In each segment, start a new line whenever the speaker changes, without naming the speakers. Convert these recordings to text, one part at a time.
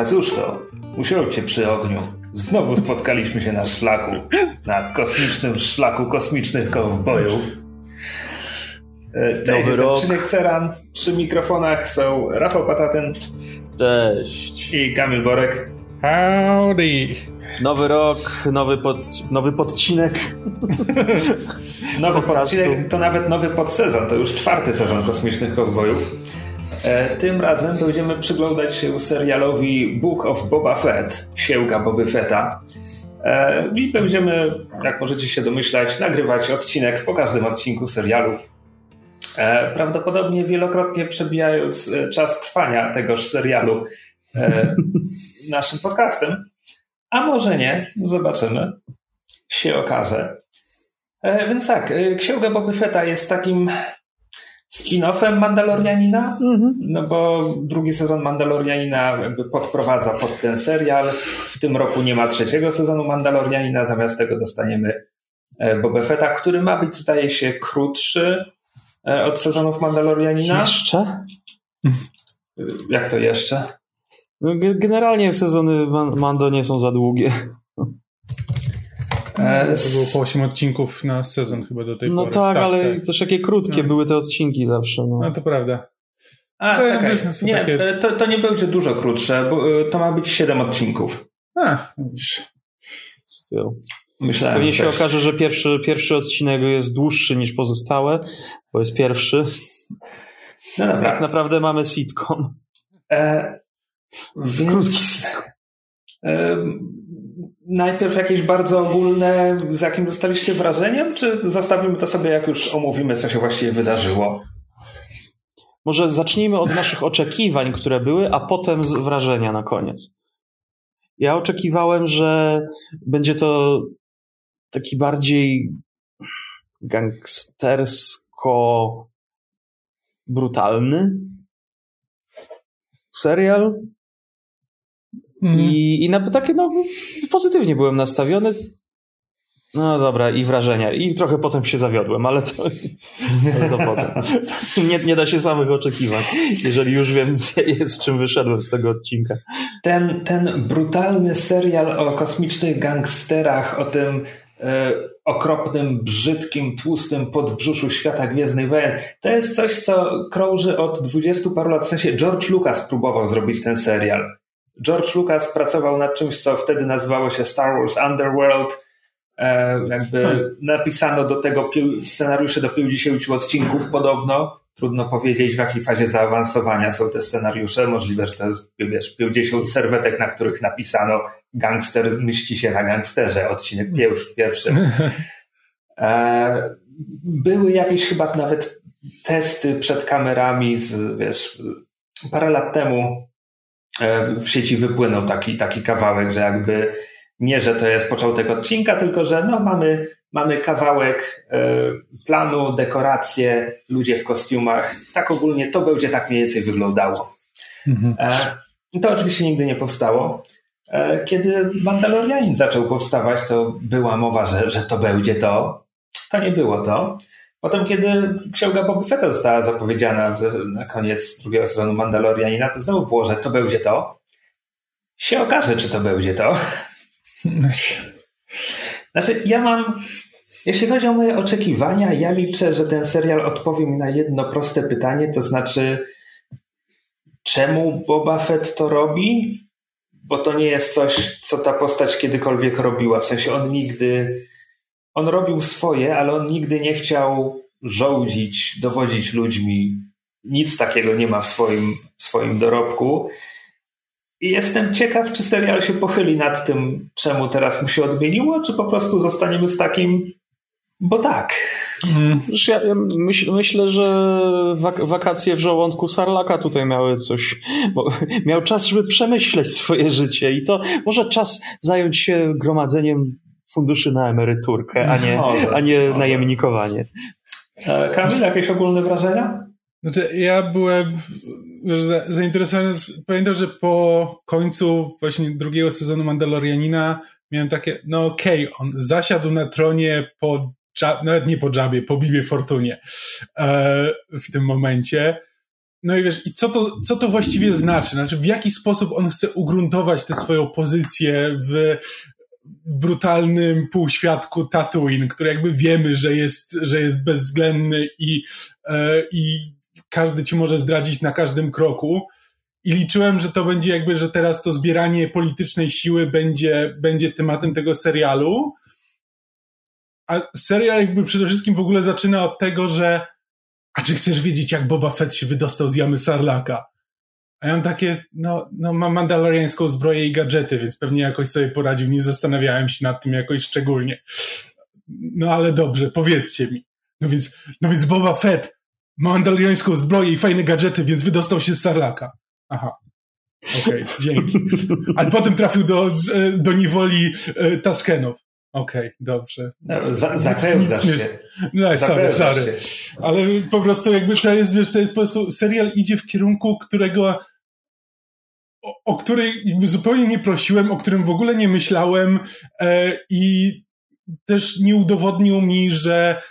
A cóż to, usiądźcie przy ogniu. Znowu spotkaliśmy się na szlaku, na kosmicznym szlaku kosmicznych kowbojów. E, Cześć,
Nowy rok.
Krzysiek Ceran. Przy mikrofonach są Rafał Patatyn
Cześć.
i Kamil Borek.
Howdy!
Nowy rok, nowy, pod, nowy podcinek.
Nowy podcinek to nawet nowy podsezon, to już czwarty sezon Kosmicznych Kowbojów. E, Tym razem będziemy przyglądać się serialowi Book of Boba Fett, Siełga Boby Fetta. E, I będziemy, jak możecie się domyślać, nagrywać odcinek po każdym odcinku serialu. E, Prawdopodobnie wielokrotnie przebijając czas trwania tegoż serialu naszym podcastem. A może nie, zobaczymy. Się okaże. Więc tak, Księga Boby Fetta jest takim spin-offem Mandalorianina, no bo drugi sezon Mandalorianina podprowadza pod ten serial. W tym roku nie ma trzeciego sezonu Mandalorianina, zamiast tego dostaniemy e, Boba Fetta, który ma być, zdaje się, krótszy e, od sezonów Mandalorianina.
Jeszcze?
Jak to jeszcze?
No, ge- Generalnie sezony Man- Mando nie są za długie.
E,
To było po 8 odcinków na sezon chyba do tej
No
pory.
tak, ale
tak.
też jakie krótkie
No.
były te odcinki zawsze. No.
No to prawda.
A,
To
czekaj. Nie,
takie-
e, to, to nie będzie dużo krótsze, bo e, to ma być 7 odcinków.
A, widzisz.
Styl.
Myślałem,
Pewnie się
też.
okaże, że pierwszy, pierwszy odcinek jest dłuższy niż pozostałe, bo jest pierwszy.
No dobra.
tak naprawdę mamy sitcom.
E,
Krótki
więc
sitcom.
e, najpierw jakieś bardzo ogólne, z jakim zostaliście wrażeniem, czy zostawimy to sobie, jak już omówimy, co się właściwie wydarzyło?
Może zacznijmy od naszych oczekiwań, które były, a potem wrażenia na koniec. Ja oczekiwałem, że będzie to taki bardziej gangstersko brutalny serial.
Mhm.
I, I na takie, no, pozytywnie byłem nastawiony. No dobra, i wrażenia. I trochę potem się zawiodłem, ale to, ale to potem. Nie, nie da się samych oczekiwań, jeżeli już wiem, z czym wyszedłem z tego odcinka.
Ten, ten brutalny serial o kosmicznych gangsterach, o tym e, okropnym, brzydkim, tłustym podbrzuszu świata Gwiezdnych Wojen, to jest coś, co krąży od dwudziestu paru lat. W sensie George Lucas próbował zrobić ten serial. George Lucas pracował nad czymś, co wtedy nazywało się Star Wars Underworld. E, jakby
Hmm.
napisano do tego pił, scenariusze do 50 odcinków podobno. Trudno powiedzieć, w jakiej fazie zaawansowania są te scenariusze. Możliwe, że to jest wiesz, 50 serwetek, na których napisano gangster mści się na gangsterze, odcinek pierwszy. E, były jakieś chyba nawet testy przed kamerami, z, wiesz, parę lat temu w sieci wypłynął taki, taki kawałek, że jakby nie, że to jest początek odcinka, tylko że no mamy, mamy kawałek e, planu, dekoracje, ludzie w kostiumach. Tak ogólnie to będzie tak mniej więcej wyglądało.
Mhm.
E, to oczywiście nigdy nie powstało. E, kiedy Mandalorianin zaczął powstawać, to była mowa, że, że to będzie to. To nie było to. Potem, kiedy księga Boba Fetta została zapowiedziana na koniec drugiego sezonu Mandalorianina, to znowu było, że to będzie to. Się okaże, czy to będzie to. Znaczy, ja mam. Jeśli chodzi o moje oczekiwania, ja liczę, że ten serial odpowie mi na jedno proste pytanie, to znaczy, czemu Boba Fett to robi? Bo to nie jest coś, co ta postać kiedykolwiek robiła. W sensie on nigdy. On robił swoje, ale on nigdy nie chciał żołdzić, dowodzić ludźmi. Nic takiego nie ma w swoim, swoim dorobku. I jestem ciekaw, czy serial się pochyli nad tym, czemu teraz mu się odmieniło, czy po prostu zostaniemy z takim, bo tak.
Mhm.
Ja, ja myśl, myślę, że wak- wakacje w żołądku Sarlaka tutaj miały coś. Miał czas, żeby przemyśleć swoje życie i to może czas zająć się gromadzeniem funduszy na emeryturkę, a nie,
Może,
a nie
może.
najemnikowanie.
E, Kamil, jakieś ogólne wrażenia?
Znaczy, ja byłem zainteresowany. Pamiętam, że po końcu właśnie drugiego sezonu Mandalorianina miałem takie, no okej, on zasiadł na tronie po, nawet nie po Jabie, po Bibie Fortunie e, w tym momencie. no i wiesz, i co to, co to właściwie znaczy? Znaczy, w jaki sposób on chce ugruntować tę swoją pozycję w brutalnym półświadku Tatooine, który jakby wiemy, że jest, że jest bezwzględny i, e, i każdy ci może zdradzić na każdym kroku. I liczyłem, że to będzie jakby, że teraz to zbieranie politycznej siły będzie, będzie tematem tego serialu. A serial jakby przede wszystkim w ogóle zaczyna od tego, że a czy chcesz wiedzieć, jak Boba Fett się wydostał z jamy Sarlaka? A ja mam takie, no, no mam mandaloriańską zbroję i gadżety, więc pewnie jakoś sobie poradził. Nie zastanawiałem się nad tym jakoś szczególnie. No ale dobrze, powiedzcie mi. No więc, no więc Boba Fett ma mandaloriańską zbroję i fajne gadżety, więc wydostał się z Sarlaka. Aha. Okej, okay, dzięki. Ale potem trafił do, do niewoli e, Taskenów. Okej, okay, dobrze.
No, za, zapełzasz się.
No, sorry, sorry. Ale po prostu jakby to jest, wiesz, to jest po prostu serial idzie w kierunku, którego o, o który zupełnie nie prosiłem, o którym w ogóle nie myślałem e, i też nie udowodnił mi, że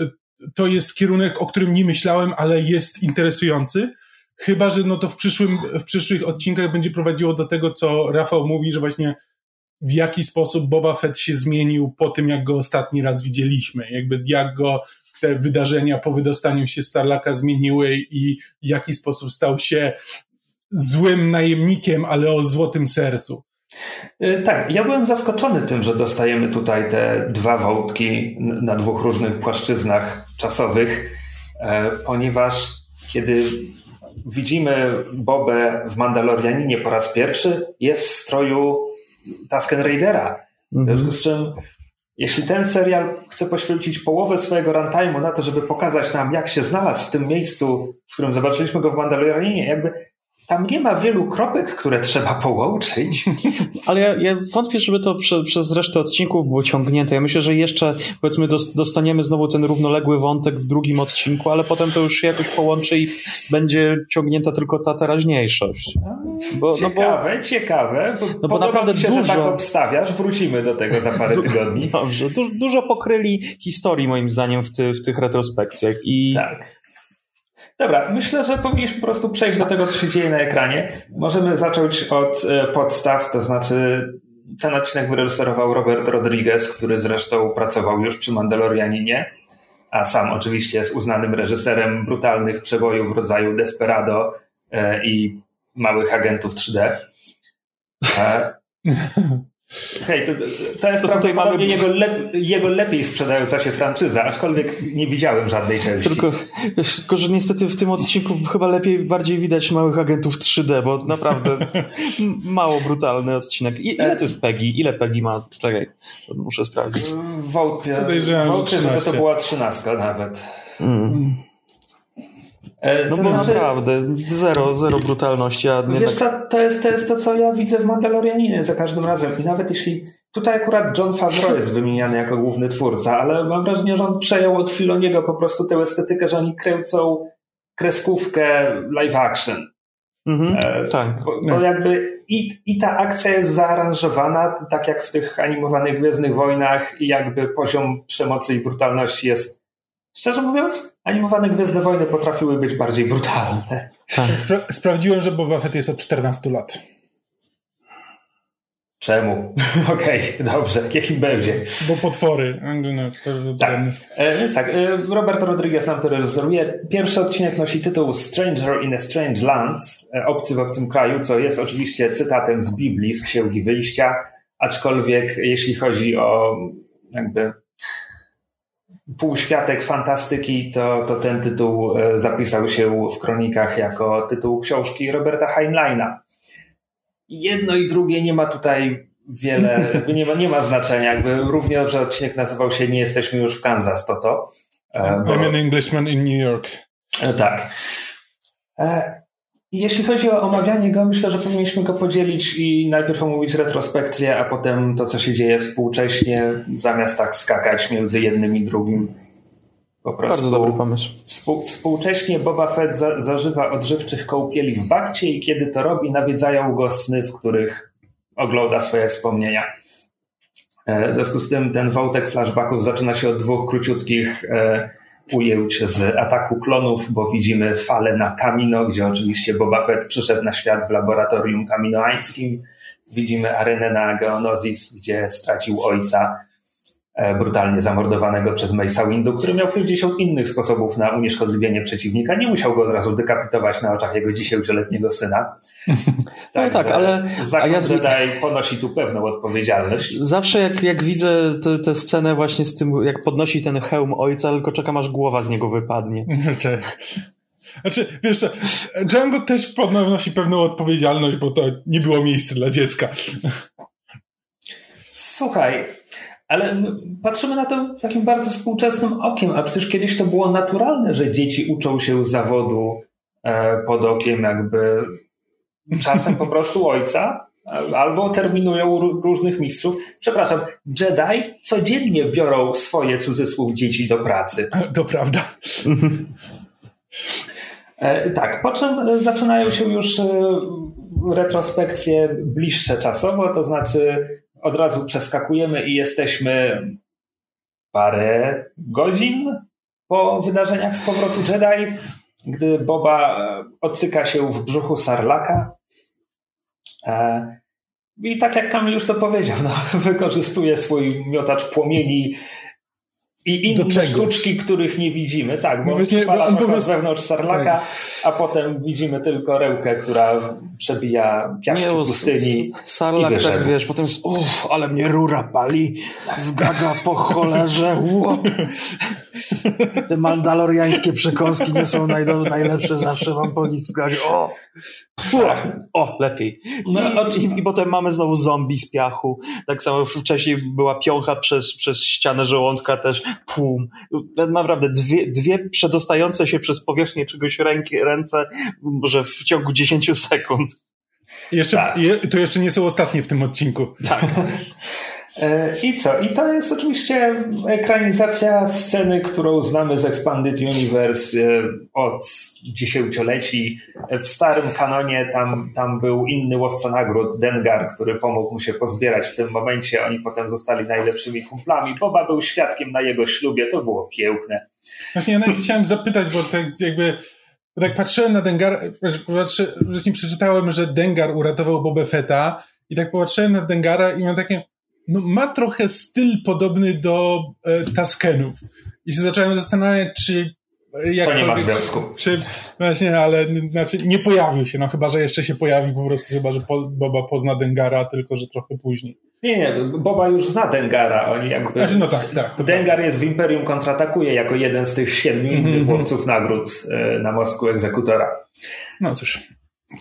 e, to jest kierunek, o którym nie myślałem, ale jest interesujący. Chyba, że no to w, przyszłym, w przyszłych odcinkach będzie prowadziło do tego, co Rafał mówi, że właśnie w jaki sposób Boba Fett się zmienił po tym, jak go ostatni raz widzieliśmy. Jakby jak go te wydarzenia po wydostaniu się Starlaka zmieniły i w jaki sposób stał się złym najemnikiem, ale o złotym sercu.
Y, tak, ja byłem zaskoczony tym, że dostajemy tutaj te dwa wątki na dwóch różnych płaszczyznach czasowych, e, ponieważ kiedy widzimy Bobę w Mandalorianinie po raz pierwszy, jest w stroju Tusken Raidera. W mhm. związku z czym, jeśli ten serial chce poświęcić połowę swojego runtime'u na to, żeby pokazać nam, jak się znalazł w tym miejscu, w którym zobaczyliśmy go w Mandalorianinie, jakby tam nie ma wielu kropek, które trzeba połączyć.
Ale ja, ja wątpię, żeby to prze, przez resztę odcinków było ciągnięte. Ja myślę, że jeszcze powiedzmy dostaniemy znowu ten równoległy wątek w drugim odcinku, ale potem to już się jakoś połączy i będzie ciągnięta tylko ta teraźniejszość.
Bo, ciekawe, no bo, ciekawe. Bo no bo naprawdę się, dużo... że tak obstawiasz. Wrócimy do tego za parę tygodni.
Dobrze. Du dużo pokryli historii moim zdaniem w, ty w tych retrospekcjach. I...
Tak. Dobra, myślę, że powinniśmy po prostu przejść do tego, co się dzieje na ekranie. Możemy zacząć od e, podstaw, to znaczy ten odcinek wyreżyserował Robert Rodriguez, który zresztą pracował już przy Mandalorianinie, a sam oczywiście jest uznanym reżyserem brutalnych przebojów w rodzaju Desperado e, i Małych Agentów 3D. Hej, to, to jest to prawdopodobnie mamy... jego, lep, jego lepiej sprzedająca się franczyza, aczkolwiek nie widziałem żadnej części.
Tylko, tylko, że niestety w tym odcinku chyba lepiej, bardziej widać małych agentów 3D, bo naprawdę mało brutalny odcinek. I, ile to jest Peggy? Ile Peggy ma? Czekaj, muszę sprawdzić.
Wątpię, wątpię żeby to była trzynastka nawet. Mm.
E, no to bo znaczy, naprawdę, zero, zero brutalności. A
wiesz to jest, to jest to, co ja widzę w Mandalorianinie za każdym razem. I nawet jeśli tutaj akurat John Favreau jest wymieniany jako główny twórca, ale mam wrażenie, że on przejął od Filoniego po prostu tę estetykę, że oni kręcą kreskówkę live action. Mhm, e, tak. Bo, bo, jakby i, i ta akcja jest zaaranżowana tak jak w tych animowanych Gwiezdnych Wojnach i jakby poziom przemocy i brutalności jest Szczerze mówiąc, animowane Gwiezdne Wojny potrafiły być bardziej brutalne.
Tak. Spra sprawdziłem, że Boba Fett jest od 14 lat.
Czemu? Okej, okay, dobrze, niech im będzie.
Bo potwory.
No, tak. E, więc tak, e, Robert Rodriguez nam to reżyseruje. Pierwszy odcinek nosi tytuł Stranger in a Strange Land, e, obcy w obcym kraju, co jest oczywiście cytatem z Biblii, z Księgi Wyjścia, aczkolwiek jeśli chodzi o jakby półświatek fantastyki, to, to ten tytuł e, zapisał się w kronikach jako tytuł książki Roberta Heinleina. Jedno i drugie nie ma tutaj wiele, nie ma, nie ma znaczenia. Jakby równie dobrze odcinek nazywał się Nie jesteśmy już w Kansas, to to.
E, bo... I'm an Englishman in New York.
E, tak. Jeśli chodzi o omawianie go, myślę, że powinniśmy go podzielić i najpierw omówić retrospekcję, a potem to, co się dzieje współcześnie, zamiast tak skakać między jednym i drugim.
Po prostu Bardzo dobry pomysł.
Współ, współcześnie Boba Fett za, zażywa odżywczych kąpieli w bakcie i kiedy to robi, nawiedzają go sny, w których ogląda swoje wspomnienia. E, w związku z tym ten wątek flashbacków zaczyna się od dwóch króciutkich e, ujęć z ataku klonów, bo widzimy falę na Kamino, gdzie oczywiście Boba Fett przyszedł na świat w laboratorium kaminoańskim. Widzimy arenę na Geonosis, gdzie stracił ojca brutalnie zamordowanego przez Mace'a Windu, który miał kilkadziesiąt innych sposobów na unieszkodliwienie przeciwnika. Nie musiał go od razu dekapitować na oczach jego dziesięcioletniego syna.
no tak, ale
a ja Jedi ponosi tu pewną odpowiedzialność.
Zawsze jak, jak widzę tę scenę właśnie z tym, jak podnosi ten hełm ojca, tylko czekam aż głowa z niego wypadnie.
Tak. Znaczy, wiesz co, Django też podnosi pewną odpowiedzialność, bo to nie było miejsce dla dziecka.
Słuchaj, ale patrzymy na to takim bardzo współczesnym okiem, a przecież kiedyś to było naturalne, że dzieci uczą się zawodu e, pod okiem jakby czasem po prostu ojca, albo terminują różnych mistrzów. Przepraszam, Jedi codziennie biorą swoje cudzysłów dzieci do pracy.
To prawda.
E, tak, po czym zaczynają się już e, retrospekcje bliższe czasowo, to znaczy od razu przeskakujemy i jesteśmy parę godzin po wydarzeniach z powrotu Jedi, gdy Boba e, odcyka się w brzuchu Sarlaka. E, I tak jak Kamil już to powiedział, no, wykorzystuje swój miotacz płomieni i inne sztuczki, których nie widzimy, tak, bo Właśnie, przypada on trochę wewnątrz Sarlaka, tak. a potem widzimy tylko rełkę, która przebija piaski nie, pustyni
Sarlak i tak, wiesz, potem jest, uff, ale mnie rura pali, zgaga po cholerze, wow. Te mandaloriańskie przekąski nie są najlepsze, zawsze mam po nich zgagę, o, tak. o, lepiej. No, I, i, I potem mamy znowu zombie z piachu, tak samo wcześniej była piącha przez, przez ścianę żołądka też, pum. Naprawdę dwie, dwie przedostające się przez powierzchnię czegoś ręki, ręce, że w ciągu 10 sekund.
Jeszcze, tak. je, to jeszcze nie są ostatnie w tym odcinku.
Tak. E, I co? I to jest oczywiście ekranizacja sceny, którą znamy z Expanded Universe e, od dziesięcioleci. W starym kanonie tam, tam był inny łowca nagród, Dengar, który pomógł mu się pozbierać w tym momencie. Oni potem zostali najlepszymi kumplami. Boba był świadkiem na jego ślubie. To było piękne.
Właśnie ja nawet chciałem zapytać, bo tak jakby tak patrzyłem na Dengar, wcześniej przeczytałem, że Dengar uratował Boba Fetta i tak popatrzyłem na Dengara i miałem takie no, ma trochę styl podobny do e, Taskenów. I się zacząłem zastanawiać, czy
jak to nie ma związku.
Czy, właśnie, ale znaczy nie pojawił się, no chyba, że jeszcze się pojawi po prostu, chyba, że po, Boba pozna Dengara, tylko że trochę później.
Nie, nie, Boba już zna Dengara. Oni jakby...
Znaczy, no tak, tak.
Dengar jest w Imperium kontratakuje jako jeden z tych siedmiu mm -hmm. łowców nagród e, na mostku egzekutora.
No cóż,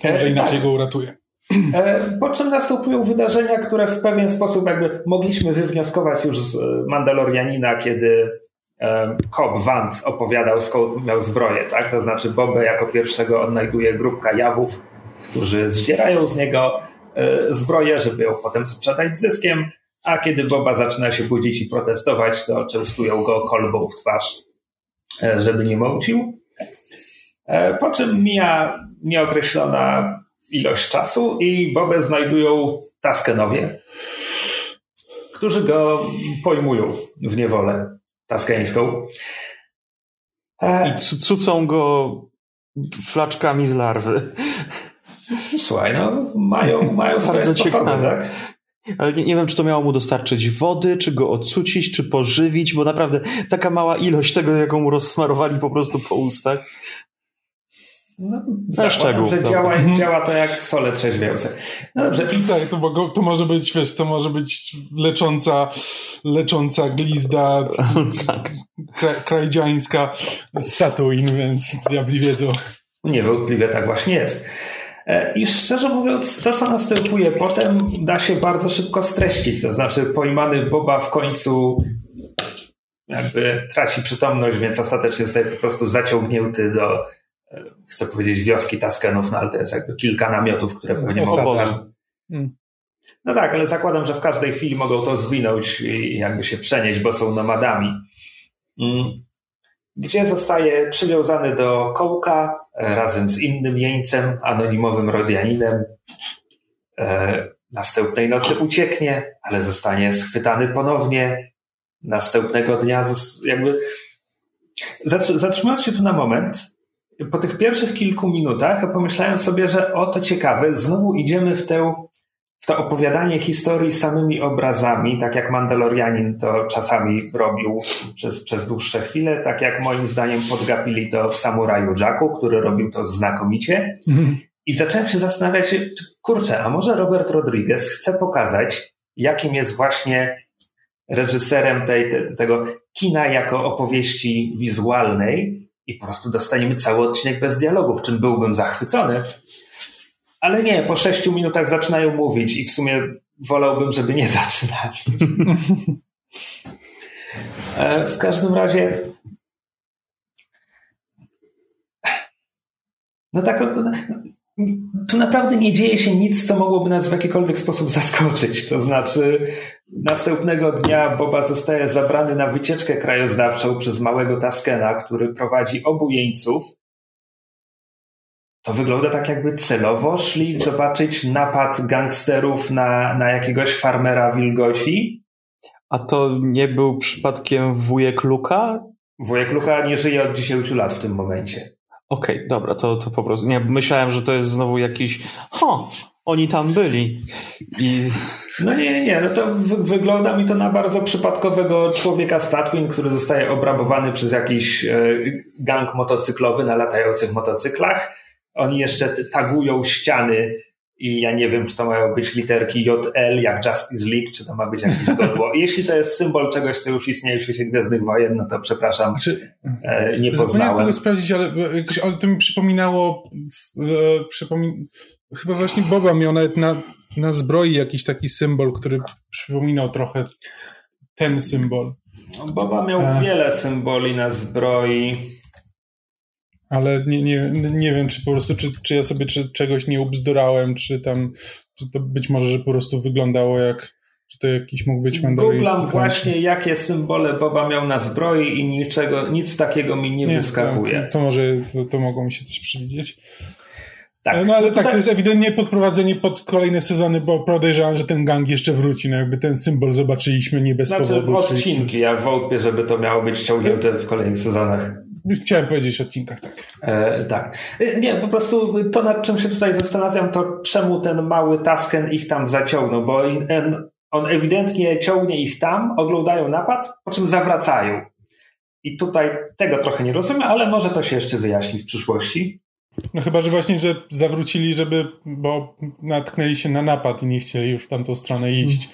to może e, inaczej tak. go uratuje.
E, po czym następują wydarzenia, które w pewien sposób jakby mogliśmy wywnioskować już z Mandalorianina, kiedy e, Cobb Vant opowiadał skąd miał zbroję, tak? To znaczy Bobę jako pierwszego odnajduje grupka jawów, którzy zdzierają z niego e, zbroję, żeby ją potem sprzedać zyskiem, a kiedy Boba zaczyna się budzić i protestować, to częstują go kolbą w twarz, żeby nie mącił. Po czym mija nieokreślona ilość czasu i Bobę znajdują Taskenowie, którzy go pojmują w niewolę taskeńską.
E, I cucą go flaczkami z larwy.
Słuchaj, no mają, mają swoje Bardzo sposoby, ciekawe. tak?
Ale nie, nie, wiem, czy to miało mu dostarczyć wody, czy go odcucić, czy pożywić, bo naprawdę taka mała ilość tego, jaką mu rozsmarowali po prostu po ustach,
no, zakładam, szczegół, że działa, działa to jak sole trzeźwiające. No dobrze.
Tak, to, to może być, wiesz, to może być lecząca, lecząca glizda tak. kra, krajdziańska z Tatooine, więc diabli wiedzą.
Niewątpliwie tak właśnie jest. E, I szczerze mówiąc, to co następuje potem da się bardzo szybko streścić. To znaczy, pojmany Boba w końcu jakby traci przytomność, więc ostatecznie zostaje po prostu zaciągnięty do chcę powiedzieć wioski Taskenów, no ale to jest jakby kilka namiotów, które pewnie mogą... Hmm. No tak, ale zakładam, że w każdej chwili mogą to zwinąć i jakby się przenieść, bo są nomadami. Mm. Gdzie zostaje przywiązany do kołka e, razem z innym jeńcem, anonimowym Rodianinem. E, następnej nocy ucieknie, ale zostanie schwytany ponownie. Następnego dnia jakby Zatrzymując się tu na moment, po tych pierwszych kilku minutach pomyślałem sobie, że o to ciekawe, znowu idziemy w tę w to opowiadanie historii samymi obrazami, tak jak Mandalorianin to czasami robił przez, przez dłuższe chwile, tak jak moim zdaniem podgapili to w Samuraju Jacku, który robił to znakomicie. I zacząłem się zastanawiać, kurczę, a może Robert Rodriguez chce pokazać, jakim jest właśnie reżyserem tej, te, tego kina jako opowieści wizualnej i po prostu dostaniemy cały odcinek bez dialogów, czym byłbym zachwycony. Ale nie, po sześciu minutach zaczynają mówić i w sumie wolałbym, żeby nie zaczynali. E, w każdym razie. No tak, no, tu naprawdę nie dzieje się nic, co mogłoby nas w jakikolwiek sposób zaskoczyć. To znaczy, następnego dnia Boba zostaje zabrany na wycieczkę krajoznawczą przez małego Taskena, który prowadzi obu jeńców to wygląda tak, jakby celowo szli zobaczyć napad gangsterów na, na jakiegoś farmera wilgoci.
A to nie był przypadkiem wujek Luka?
Wujek Luka nie żyje od 10 lat w tym momencie.
Okej, okay, dobra, to, to po prostu. Nie, myślałem, że to jest znowu jakiś. Ho, oni tam byli. I...
No nie, nie, no to wygląda mi to na bardzo przypadkowego człowieka z Tatwin, który zostaje obrabowany przez jakiś e, gang motocyklowy na latających motocyklach oni jeszcze tagują ściany i ja nie wiem, czy to mają być literki JL jak Justice League, czy to ma być jakieś godło. Jeśli to jest symbol czegoś, co już istnieje w świecie Gwiezdnych Wojen, no to przepraszam, znaczy, e, nie poznałem.
Tego sprawdzić, ale jakoś ale to mi przypominało, e, przypomin... chyba właśnie Boba miał nawet na, na zbroi jakiś taki symbol, który przypominał trochę ten symbol.
Boba miał e... wiele symboli na zbroi
ale nie, nie, nie wiem, czy po prostu, czy, czy ja sobie czy, czegoś nie ubzdurałem, czy tam, czy to być może, że po prostu wyglądało jak, czy to jakiś mógł być mandaloryjski
Googlam właśnie, jakie symbole Boba miał na zbroi i niczego, nic takiego mi nie, nie wyskakuje.
To, to może, to, to mogło mi się coś przewidzieć. Tak. No ale no tak, to jest ewidentnie podprowadzenie pod kolejne sezony, bo podejrzewam, że ten gang jeszcze wróci. No jakby ten symbol zobaczyliśmy nie bez
znaczy,
powodu.
odcinki, czyli... ja wątpię, żeby to miało być ciągnięte w kolejnych sezonach.
Chciałem powiedzieć o odcinkach, tak.
E, tak. E, nie, po prostu to, nad czym się tutaj zastanawiam, to czemu ten mały Tasken ich tam zaciągnął, bo on ewidentnie ciągnie ich tam, oglądają napad, po czym zawracają. I tutaj tego trochę nie rozumiem, ale może to się jeszcze wyjaśni w przyszłości.
No chyba, że właśnie, że zawrócili, żeby, bo natknęli się na napad i nie chcieli już w tamtą stronę iść.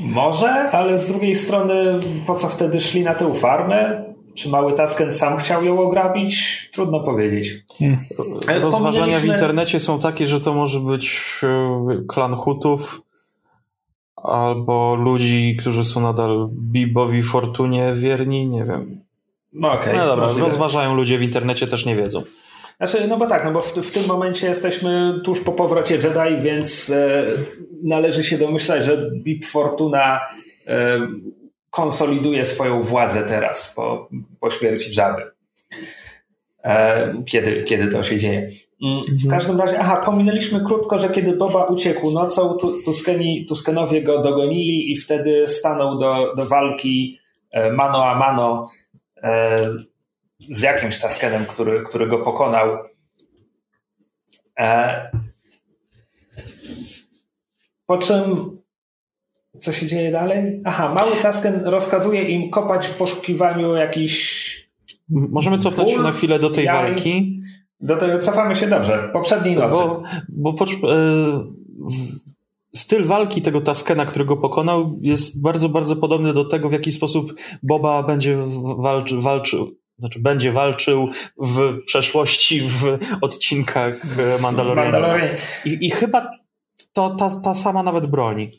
Może, ale z drugiej strony po co wtedy szli na tę farmę? Czy mały Tasken sam chciał ją ograbić? Trudno powiedzieć. Hmm.
Rozważania w internecie są takie, że to może być e, klan Hutów albo ludzi, którzy są nadal Bibowi Fortunie wierni, nie wiem.
No okej. Okay,
no dobra, możliwe. rozważają ludzie w internecie, też nie wiedzą.
Znaczy, no bo tak, no bo w, w tym momencie jesteśmy tuż po powrocie Jedi, więc e, należy się domyślać, że Bib Fortuna e, konsoliduje swoją władzę teraz po, po śmierci Żaby. E, kiedy, kiedy to się dzieje. Mm, w mhm. każdym razie, aha, pominęliśmy krótko, że kiedy Boba uciekł nocą, Tuskeni, Tuskenowie go dogonili i wtedy stanął do, do walki e, mano a mano e, z jakimś Taskenem, który, który go pokonał. Po czym co się dzieje dalej? Aha, mały Tasken rozkazuje im kopać w poszukiwaniu jakichś.
Możemy cofnąć się na chwilę do tej jaj. walki.
Do tego cofamy się dobrze. Poprzedniej nocy.
Bo, bo po, e, styl walki tego Taskena, którego pokonał, jest bardzo, bardzo podobny do tego, w jaki sposób Boba będzie walczy, walczył. Znaczy, będzie walczył w przeszłości w odcinkach Mandaloriana. I, I chyba to ta, ta sama nawet broni.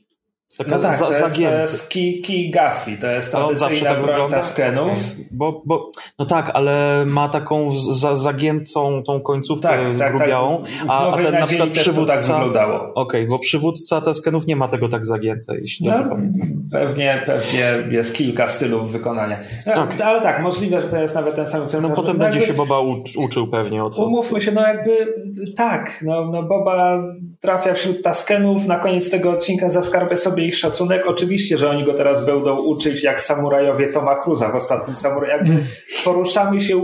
Taka no tak, za, to, jest, to jest key Gaffy, to jest tradycyjna tak broń Taskenów. Okay.
Bo, bo, no tak, ale ma taką za, zagiętą tą końcówkę tak, tak, tak. grubiałą, tak, a, a ten na przykład przywódca... tak wyglądało. Okej, okay, bo przywódca Taskenów nie ma tego tak zagięte, jeśli no, dobrze pamiętam.
Pewnie, pewnie jest kilka stylów wykonania. No, okay. Ale tak, możliwe, że to jest nawet ten sam cel.
No potem będzie jakby, się Boba uczył pewnie o co.
Umówmy się, no jakby tak, no, no Boba trafia wśród Taskenów, na koniec tego odcinka zaskarbia sobie ich szacunek. Oczywiście, że oni go teraz będą uczyć jak samurajowie Toma Cruza w ostatnim samuraju. Mm. poruszamy się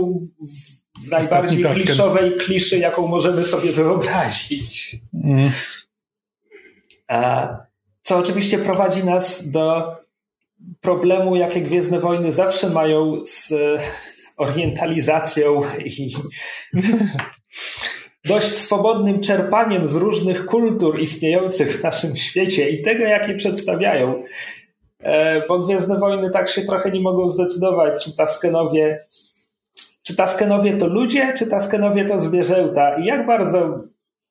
w najbardziej kliszowej kliszy, jaką możemy sobie wyobrazić. Mm. Co oczywiście prowadzi nas do problemu, jakie Gwiezdne Wojny zawsze mają z orientalizacją i dość swobodnym czerpaniem z różnych kultur istniejących w naszym świecie i tego, jakie przedstawiają. E, bo Gwiezdne Wojny tak się trochę nie mogą zdecydować, czy Taskenowie, czy Taskenowie to ludzie, czy Taskenowie to zwierzęta i jak bardzo,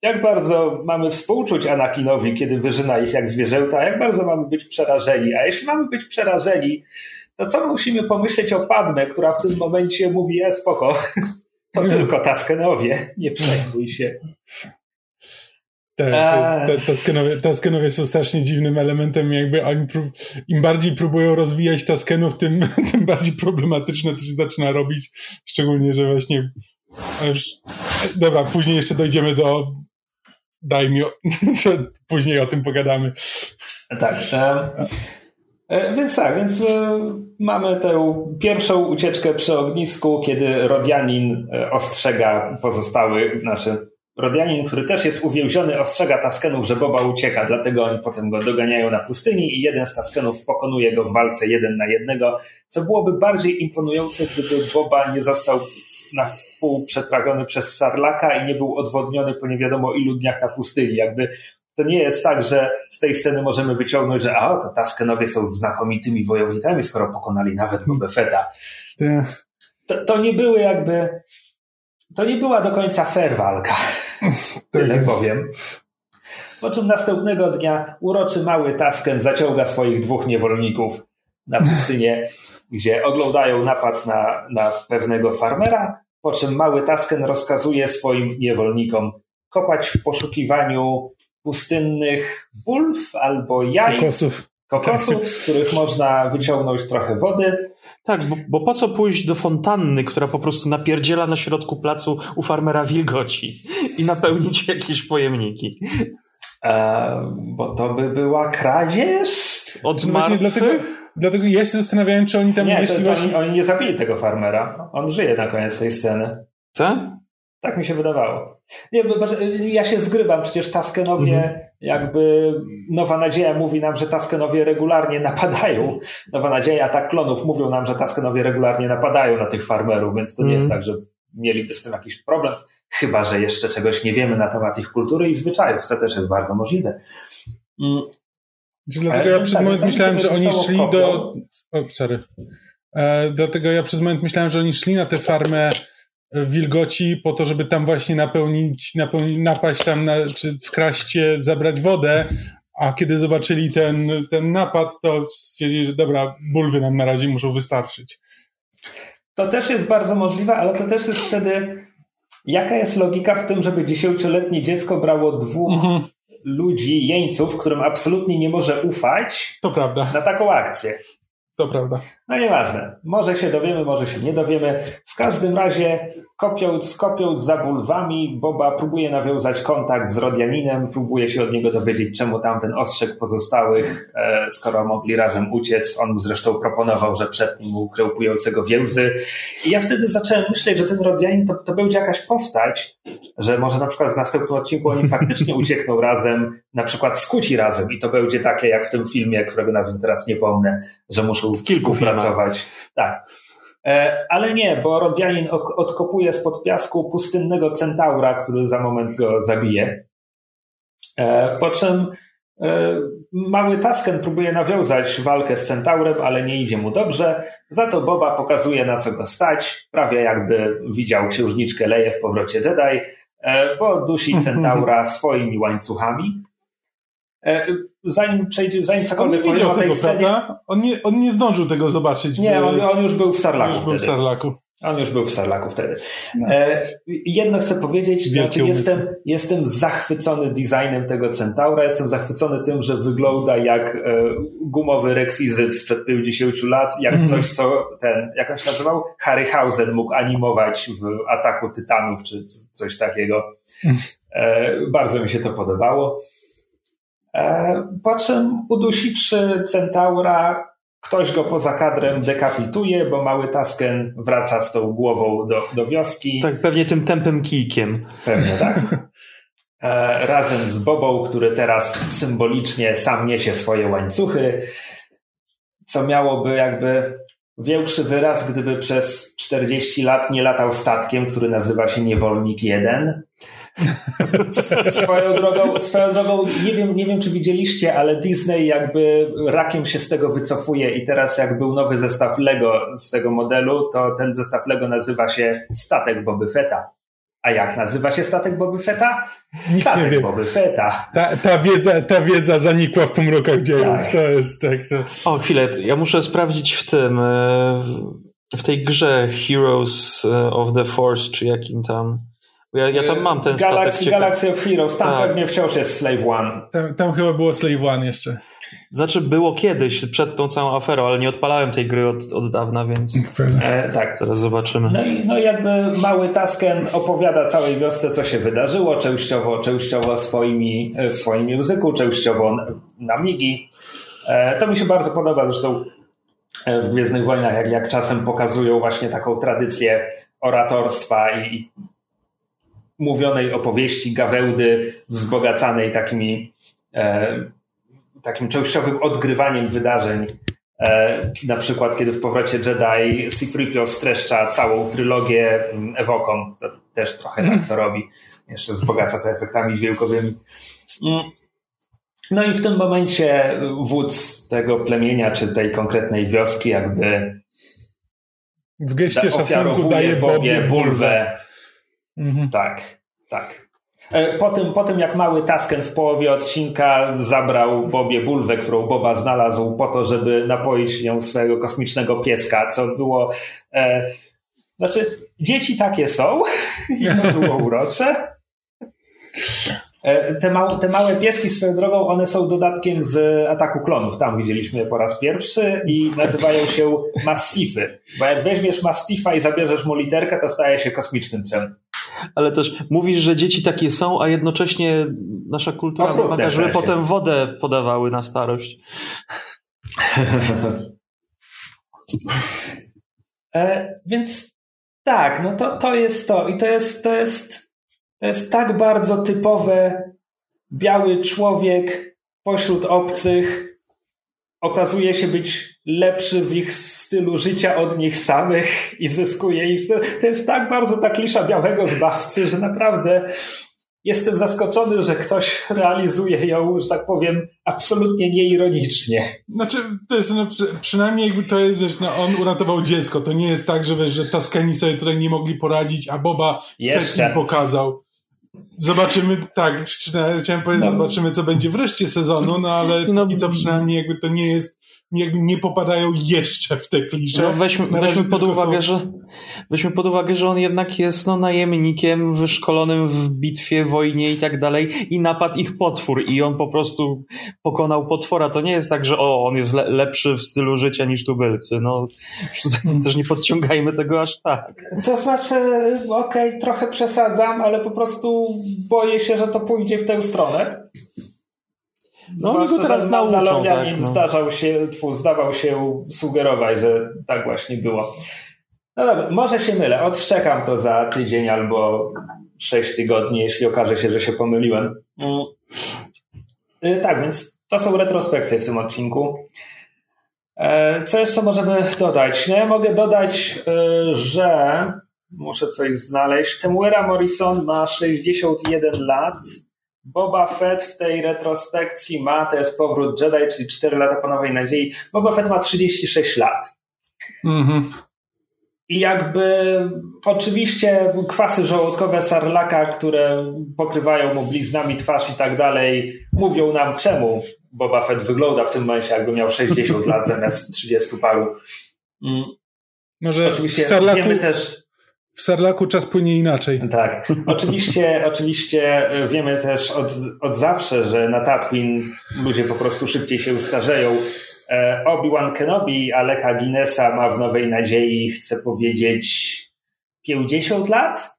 jak bardzo mamy współczuć Anakinowi, kiedy wyżyna ich jak zwierzęta, jak bardzo mamy być przerażeni. A jeśli mamy być przerażeni, to co musimy pomyśleć o Padme, która w tym momencie mówi, e spoko, to tylko Taskenowie, nie przejmuj się.
Tak, Taskenowie, Taskenowie są strasznie dziwnym elementem, jakby oni im bardziej próbują rozwijać Taskenów, tym, tym bardziej problematyczne to się zaczyna robić, szczególnie, że właśnie już, dobra, później jeszcze dojdziemy do daj mi, później o tym pogadamy.
Tak. Um, więc tak, więc e, mamy tę pierwszą ucieczkę przy ognisku, kiedy Rodianin e, ostrzega pozostały, znaczy Rodianin, który też jest uwięziony, ostrzega Taskenów, że Boba ucieka, dlatego oni potem go doganiają na pustyni i jeden z Taskenów pokonuje go w walce jeden na jednego, co byłoby bardziej imponujące, gdyby Boba nie został na pół przetrawiony przez Sarlaka i nie był odwodniony po nie wiadomo ilu dniach na pustyni. Jakby to nie jest tak, że z tej sceny możemy wyciągnąć, że a, to Taskenowie są znakomitymi wojownikami, skoro pokonali nawet Boba Fetta. To, to nie były jakby, to nie była do końca fair walka. Tyle powiem. Po czym następnego dnia uroczy mały Tasken zaciąga swoich dwóch niewolników na pustynię, gdzie oglądają napad na, na pewnego farmera, po czym mały Tasken rozkazuje swoim niewolnikom kopać w poszukiwaniu pustynnych bulw albo jaj.
Kokosów.
Kokosów, z których można wyciągnąć trochę wody.
Tak, bo, bo, po co pójść do fontanny, która po prostu napierdziela na środku placu u farmera wilgoci i napełnić jakieś pojemniki?
E, bo to by była kradzież?
Od Właśnie
dlatego, dlatego ja się zastanawiałem, czy oni tam
nie, to, to właśnie... oni, oni nie zabili tego farmera. On żyje na koniec tej sceny.
Co?
Tak mi się wydawało. Nie, ja się zgrywam, przecież Taskenowie, mhm. jakby Nowa Nadzieja mówi nam, że Taskenowie regularnie napadają. Nowa Nadzieja, atak klonów mówią nam, że Taskenowie regularnie napadają na tych farmerów, więc to nie jest mhm. tak, że mieliby z tym jakiś problem, chyba że jeszcze czegoś nie wiemy na temat ich kultury i zwyczajów, co też jest bardzo możliwe.
Mm. Dlatego ja przez tak, moment myślałem, że oni szli do. O, sorry. E, dlatego ja przez moment myślałem, że oni szli na tę farmę wilgoci po to, żeby tam właśnie napełnić, napełnić napaść tam, na, czy wkraść zabrać wodę, a kiedy zobaczyli ten, ten napad, to stwierdzili, że dobra, bulwy nam na razie muszą wystarczyć.
To też jest bardzo możliwe, ale to też jest wtedy jaka jest logika w tym, żeby dziesięcioletnie dziecko brało dwóch mhm. ludzi, jeńców, którym absolutnie nie może ufać
to prawda.
na taką akcję.
To prawda.
No nieważne. Może się dowiemy, może się nie dowiemy. W każdym razie kopiąc, kopiąc za bulwami, Boba próbuje nawiązać kontakt z Rodianinem, próbuje się od niego dowiedzieć, czemu tamten ostrzeg pozostałych, e, skoro mogli razem uciec. On mu zresztą proponował, że przed nim ukrył pującego więzy. I ja wtedy zacząłem myśleć, że ten Rodianin to, to będzie jakaś postać, że może na przykład w następnym odcinku oni faktycznie uciekną razem, na przykład skuci razem i to będzie takie jak w tym filmie, którego nazwy teraz nie pomnę, że muszą w kilku pracować. Tak. E, ale nie, bo Rodianin odkopuje spod piasku pustynnego centaura, który za moment go zabije. E, po czym e, mały Tasken próbuje nawiązać walkę z centaurem, ale nie idzie mu dobrze. Za to Boba pokazuje, na co go stać, prawie jakby widział księżniczkę Leję w powrocie Jedi, bo dusi centaura swoimi łańcuchami. E, zanim przejdzie, zanim cokolwiek
on nie widział tego, scenie... prawda? On nie, on nie zdążył tego zobaczyć.
Nie, on, on już był w Sarlaku
już wtedy. Był w Sarlaku.
On już był w Sarlaku wtedy. No. E, jedno chcę powiedzieć, znaczy jestem, jestem zachwycony designem tego Centaura, jestem zachwycony tym, że wygląda jak e, gumowy rekwizyt sprzed 50 lat, jak mm. coś, co ten, jak on się nazywał? Harryhausen mógł animować w Ataku Tytanów, czy coś takiego. E, bardzo mi się to podobało. E, po czym udusiwszy centaura, ktoś go poza kadrem dekapituje, bo mały Tasken wraca z tą głową do, do wioski.
Tak, pewnie tym tępym kijkiem.
Pewnie tak. E, razem z Bobą, który teraz symbolicznie sam niesie swoje łańcuchy, co miałoby jakby większy wyraz, gdyby przez 40 lat nie latał statkiem, który nazywa się Niewolnik 1. Swoją drogą, swoją drogą nie, wiem, nie wiem, czy widzieliście, ale Disney jakby rakiem się z tego wycofuje i teraz jak był nowy zestaw Lego z tego modelu, to ten zestaw Lego nazywa się Statek Boby Fetta. A jak nazywa się statek Boby Fetta? Statek Boby Fetta.
Ta, ta, wiedza, ta wiedza zanikła w pomrukach dziejów. Tak. To jest tak. To...
O, chwilę, ja muszę sprawdzić w tym, e, w tej grze Heroes e, of the Force, czy jakim tam. Ja, ja tam mam ten
Galaxy,
statek.
Galaxy of Heroes, tam tak. pewnie wciąż jest Slave One.
Tam, tam chyba było Slave One jeszcze.
Znaczy było kiedyś, przed tą całą aferą, ale nie odpalałem tej gry od, od dawna, więc
e, tak.
zaraz zobaczymy.
No i no jakby mały Tasken opowiada całej wiosce, co się wydarzyło, częściowo, częściowo swoimi, w swoim języku, częściowo na migi. E, to mi się bardzo podoba, zresztą e, w Gwiezdnych Wojnach, jak, jak czasem pokazują właśnie taką tradycję oratorstwa i, i mówionej opowieści, gawędy wzbogacanej takimi e, takim częściowym odgrywaniem wydarzeń. E, na przykład, kiedy w powrocie Jedi C-3PO streszcza całą trylogię mm, Ewoką, to też trochę tak to robi. Jeszcze wzbogaca to efektami dźwiękowymi. Mm. No i w tym momencie wódz tego plemienia, czy tej konkretnej wioski, jakby
w geście szacunku daje Bobie bulwę.
Mhm. Tak, tak. E, po tym, po tym, jak mały Tasken w połowie odcinka zabrał Bobie bulwę, którą Boba znalazł po to, żeby napoić nią swojego kosmicznego pieska, co było... E, znaczy, dzieci takie są i to było urocze. E, te, małe, te małe pieski swoją drogą, one są dodatkiem z Ataku Klonów. Tam widzieliśmy je po raz pierwszy i nazywają się Massify. Bo jak weźmiesz Mastifa i zabierzesz mu literkę, to staje się kosmicznym psem
ale też mówisz, że dzieci takie są, a jednocześnie nasza kultura wymaga, żeby potem wodę podawały na starość.
e, więc tak, no to, to jest to. I to jest, to jest, to jest tak bardzo typowe biały człowiek pośród obcych okazuje się być lepszy w ich stylu życia od nich samych i zyskuje ich. To jest tak bardzo ta klisza białego zbawcy, że naprawdę jestem zaskoczony, że ktoś realizuje ją, że tak powiem, absolutnie nieironicznie.
Znaczy, to no, przy, przynajmniej jakby to jest, wiesz, no, on uratował dziecko. To nie jest tak, że wiesz, że Taskani sobie tutaj nie mogli poradzić, a Boba Jeszcze. pokazał. Zobaczymy, tak, chciałem powiedzieć, no. zobaczymy, co będzie wreszcie sezonu, no ale no, i co przynajmniej jakby to nie jest, nie, nie popadają jeszcze w te klisze.
No weźmy, weźmy pod uwagę, są... że weźmy pod uwagę, że on jednak jest no, najemnikiem wyszkolonym w bitwie, wojnie i tak dalej i napadł ich potwór i on po prostu pokonał potwora. To nie jest tak, że o, on jest le lepszy w stylu życia niż tubylcy. No, tutaj też nie podciągajmy tego aż tak.
To znaczy, okej, okay, trochę przesadzam, ale po prostu boję się, że to pójdzie w tę stronę. No oni go teraz nauczą. Tak, no. zdarzał się, tfu, zdawał się sugerować, że tak właśnie było. No dobra, może się mylę. Odszczekam to za tydzień albo sześć tygodni, jeśli okaże się, że się pomyliłem. Mm. Y, tak, więc to są retrospekcje w tym odcinku. E, co jeszcze możemy dodać? No ja mogę dodać, y, że muszę coś znaleźć. Temuera Morrison ma 61 lat. Boba Fett w tej retrospekcji ma, to jest powrót Jedi, czyli 4 lata po Nowej Nadziei. Boba Fett ma 36 lat. Mhm. I jakby oczywiście kwasy żołądkowe Sarlaka, które pokrywają mu bliznami twarz i tak dalej, mówią nam czemu Boba Fett wygląda w tym momencie, jakby miał 60 lat zamiast 30 paru. Mm.
Może oczywiście Sarlaku... wiemy też w Sarlaku czas płynie inaczej.
Tak. Oczywiście, oczywiście wiemy też od, od zawsze, że na Tatooine ludzie po prostu szybciej się ustarzeją. E, Obi-Wan Kenobi Aleka Guinnessa ma w Nowej Nadziei, chcę powiedzieć, 50 lat?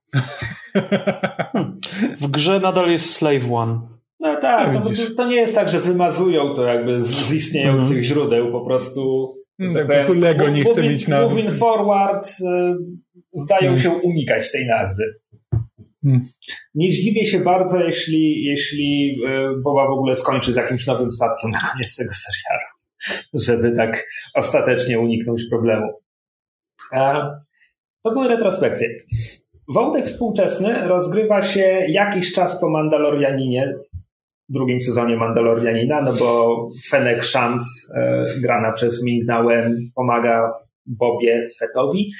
W grze nadal jest Slave One.
No tak, no, to, to, nie jest tak, że wymazują to jakby z, z istniejących mm. źródeł, po prostu
no, tak, po prostu Lego nie chce mieć
na... Moving forward y, zdają mm. się unikać tej nazwy. Mm. Nie zdziwię się bardzo, jeśli, jeśli y, Boba w ogóle skończy z jakimś nowym statkiem na koniec tego serialu, żeby tak ostatecznie uniknąć problemu. A, to były retrospekcje. Wątek współczesny rozgrywa się jakiś czas po Mandalorianinie, drugim sezonie Mandalorianina, no bo Fennec Shand, e, grana przez Ming Na Wen, pomaga Bobie Fettowi.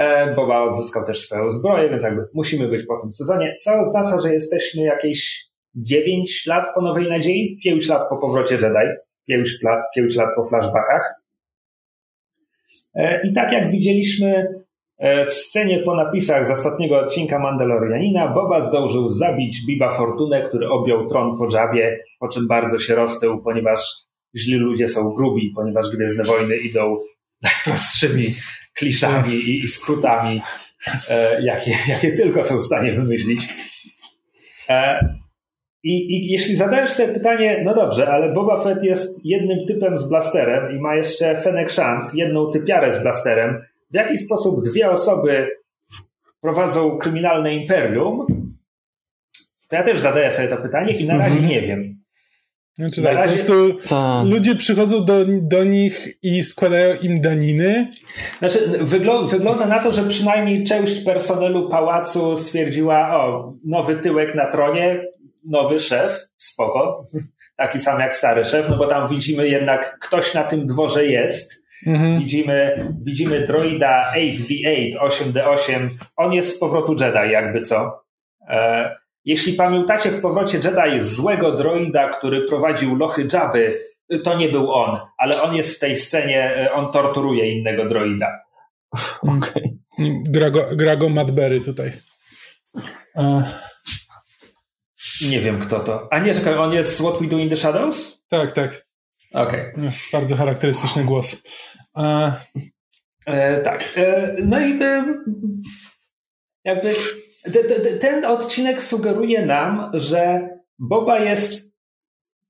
E, Boba odzyskał też swoją zbroję, więc jakby musimy być po tym sezonie, co oznacza, że jesteśmy jakieś 9 lat po Nowej Nadziei, 5 lat po powrocie Jedi, 5 lat, 5 lat po flashbackach. E, I tak jak widzieliśmy E, w scenie po napisach z ostatniego odcinka Mandalorianina Boba zdążył zabić Biba Fortunę, który objął tron po Jabie, po czym bardzo się roztył, ponieważ źli ludzie są grubi, ponieważ Gwiezdne Wojny idą najprostszymi kliszami i, i skrótami, e, jakie, jakie tylko są w stanie wymyślić. E, i, I jeśli zadajesz sobie pytanie, no dobrze, ale Boba Fett jest jednym typem z blasterem i ma jeszcze Fennec Shand, jedną typiarę z blasterem, w jaki sposób dwie osoby prowadzą kryminalne imperium, to ja też zadaję sobie to pytanie i na razie mhm. nie wiem.
Znaczy tak, razie... po prostu Ta. ludzie przychodzą do, do nich i składają im daniny.
Znaczy, wygl wygląda na to, że przynajmniej część personelu pałacu stwierdziła, o, nowy tyłek na tronie, nowy szef, spoko, taki sam jak stary szef, no bo tam widzimy jednak ktoś na tym dworze jest Mhm. Widzimy, widzimy droida 8D8, 8D8. On jest z powrotu Jedi, jakby co. Jeśli pamiętacie w powrocie Jedi złego droida, który prowadził lochy Jabby, to nie był on, ale on jest w tej scenie, e, on torturuje innego droida.
Okej. Okay. Grago, Grago Madberry tutaj.
E. Nie wiem kto to. A nie, czekaj, on jest What We Do in the Shadows?
Tak, tak.
Okej. Okay.
Bardzo charakterystyczny głos. E...
E, tak. E, no i e, jakby ten odcinek sugeruje nam, że Boba jest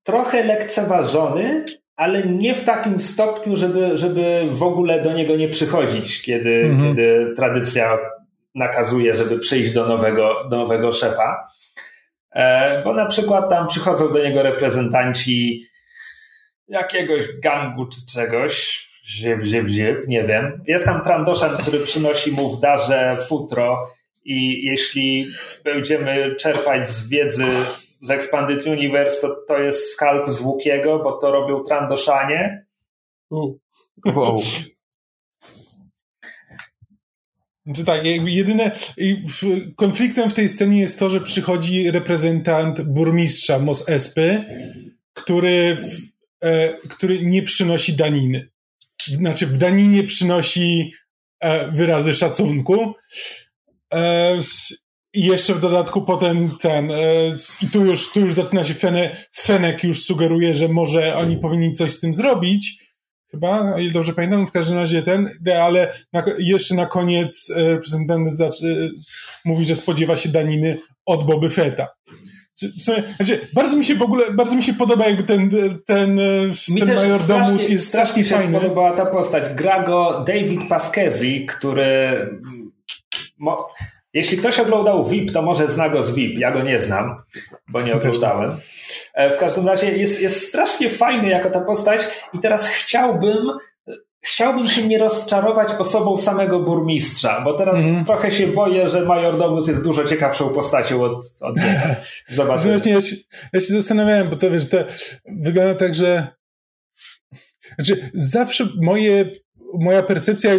trochę lekceważony, ale nie w takim stopniu, żeby, żeby w ogóle do niego nie przychodzić, kiedy, mhm. kiedy tradycja nakazuje, żeby przyjść do nowego, do nowego szefa. E, bo na przykład tam przychodzą do niego reprezentanci jakiegoś gangu czy czegoś, Zieb, zieb, zieb, nie wiem. Jest tam Trandoszan, który przynosi mu w darze futro i jeśli będziemy czerpać z wiedzy z Expanded Universe, to to jest skalp z Łukiego, bo to robią Trandoszanie.
Wow. Znaczy tak, jedyne konfliktem w tej scenie jest to, że przychodzi reprezentant burmistrza Mos Espy, który, e, który nie przynosi daniny znaczy w daninie przynosi e, wyrazy szacunku. E, I jeszcze w dodatku potem ten, e, i tu już, tu już zaczyna się Fene, Fenek już sugeruje, że może oni powinni coś z tym zrobić. Chyba, o ile dobrze pamiętam, w każdym razie ten, ale na, jeszcze na koniec reprezentant mówi, że spodziewa się daniny od Boby Feta. Sumie, znaczy, bardzo mi się w ogóle, bardzo mi się podoba jakby ten, ten, mi ten majordomus jest strasznie, strasznie
fajny. Mi podobała ta postać. Gra go David Pasquezi, który mo, jeśli ktoś oglądał VIP, to może zna go z VIP. Ja go nie znam, bo nie oglądałem. E, w każdym razie jest, jest strasznie fajny jako ta postać i teraz chciałbym Chciałbym się nie rozczarować osobą samego burmistrza, bo teraz mm -hmm. trochę się boję, że majordomus jest dużo ciekawszą postacią od, od niego.
Zobaczymy. Właśnie ja się, ja się zastanawiałem, bo to wiesz, to wygląda tak, że znaczy zawsze moje, moja percepcja